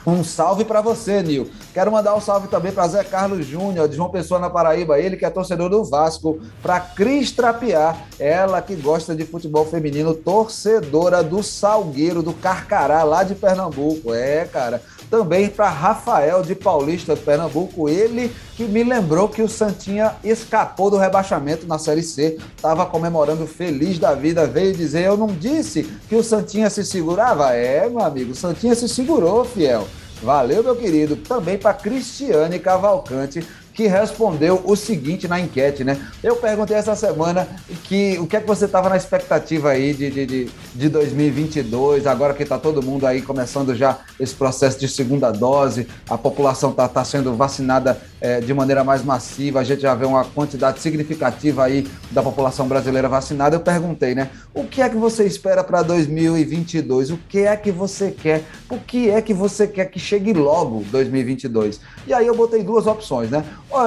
Um salve para você, Nil. Quero mandar um salve também para Zé Carlos Júnior, de João Pessoa na Paraíba, ele que é torcedor do Vasco, para Cris Trapiar, ela que gosta de futebol feminino, torcedora do Salgueiro, do Carcará, lá de Pernambuco. É, cara. Também para Rafael de Paulista, Pernambuco, ele que me lembrou que o Santinha escapou do rebaixamento na Série C, estava comemorando feliz da vida, veio dizer: Eu não disse que o Santinha se segurava? É, meu amigo, o Santinha se segurou, fiel. Valeu, meu querido. Também para Cristiane Cavalcante, que respondeu o seguinte na enquete, né? Eu perguntei essa semana que o que é que você estava na expectativa aí de, de, de, de 2022, agora que está todo mundo aí começando já esse processo de segunda dose, a população está tá sendo vacinada é, de maneira mais massiva, a gente já vê uma quantidade significativa aí da população brasileira vacinada. Eu perguntei, né? O que é que você espera para 2022? O que é que você quer? O que é que você quer que chegue logo 2022? E aí eu botei duas opções, né?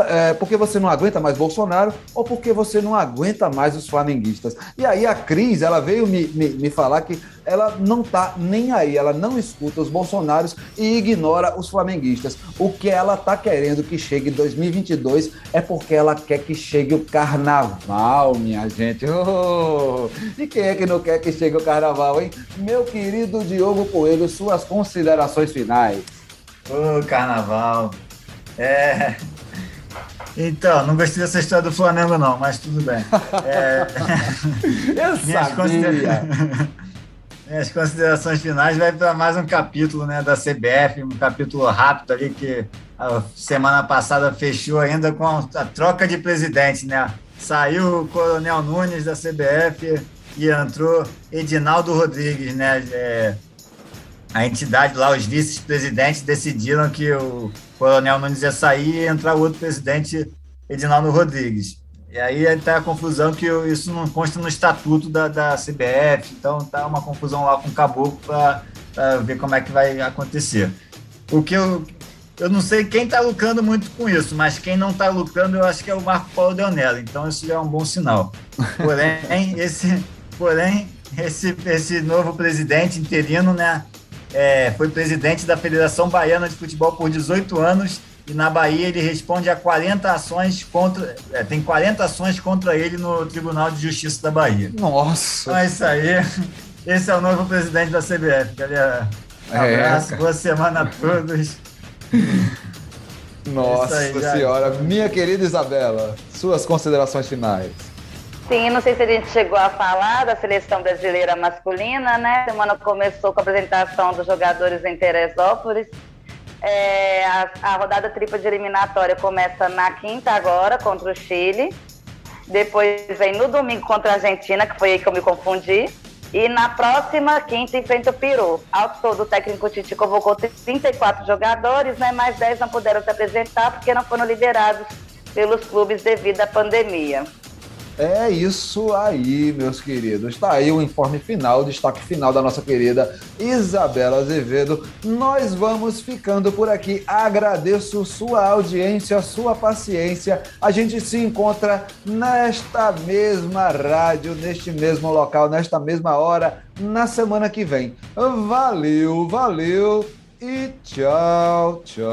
é, porque você não aguenta mais Bolsonaro ou porque você não aguenta mais os flamenguistas. E aí a Cris, ela veio me, me, me falar que ela não tá nem aí, ela não escuta os bolsonaros e ignora os flamenguistas. O que ela tá querendo que chegue 2022 é porque ela quer que chegue o carnaval, minha gente. Oh, e quem é que não quer que chegue o carnaval, hein? Meu querido Diogo Coelho, suas considerações finais. Ô, oh, carnaval. É, então, não gostei dessa história do Flamengo, não, mas tudo bem. É... Eu Minhas sabia. Minhas considerações finais vai para mais um capítulo né, da CBF, um capítulo rápido ali que a semana passada fechou ainda com a troca de presidente, né? Saiu o Coronel Nunes da CBF e entrou Edinaldo Rodrigues, né? É, a entidade lá, os vice-presidentes decidiram que o Coronel Nunes ia sair e entrar o outro presidente, Edinaldo Rodrigues. E aí está a confusão que isso não consta no estatuto da, da CBF, então tá uma confusão lá com o Caboclo para ver como é que vai acontecer. O que eu, eu não sei quem está lucrando muito com isso, mas quem não está lucrando eu acho que é o Marco Paulo Deonello, então isso já é um bom sinal. Porém, esse, porém esse, esse novo presidente interino, né, é, foi presidente da Federação Baiana de Futebol por 18 anos e na Bahia ele responde a 40 ações contra. É, tem 40 ações contra ele no Tribunal de Justiça da Bahia. Nossa! Então é isso aí. Esse é o novo presidente da CBF, galera. Um é, abraço, é, boa semana a todos. Nossa aí, senhora, minha querida Isabela, suas considerações finais. Sim, não sei se a gente chegou a falar da seleção brasileira masculina, né? A semana começou com a apresentação dos jogadores em Teresópolis. É, a, a, rodada tripla de eliminatória começa na quinta agora, contra o Chile. Depois vem no domingo contra a Argentina, que foi aí que eu me confundi. E na próxima quinta enfrenta o Peru. Ao todo, o técnico Tite convocou 34 jogadores, né? Mas 10 não puderam se apresentar porque não foram liberados pelos clubes devido à pandemia. É isso aí, meus queridos. Está aí o informe final, o destaque final da nossa querida Isabela Azevedo. Nós vamos ficando por aqui. Agradeço sua audiência, sua paciência. A gente se encontra nesta mesma rádio, neste mesmo local, nesta mesma hora, na semana que vem. Valeu, valeu e tchau, tchau.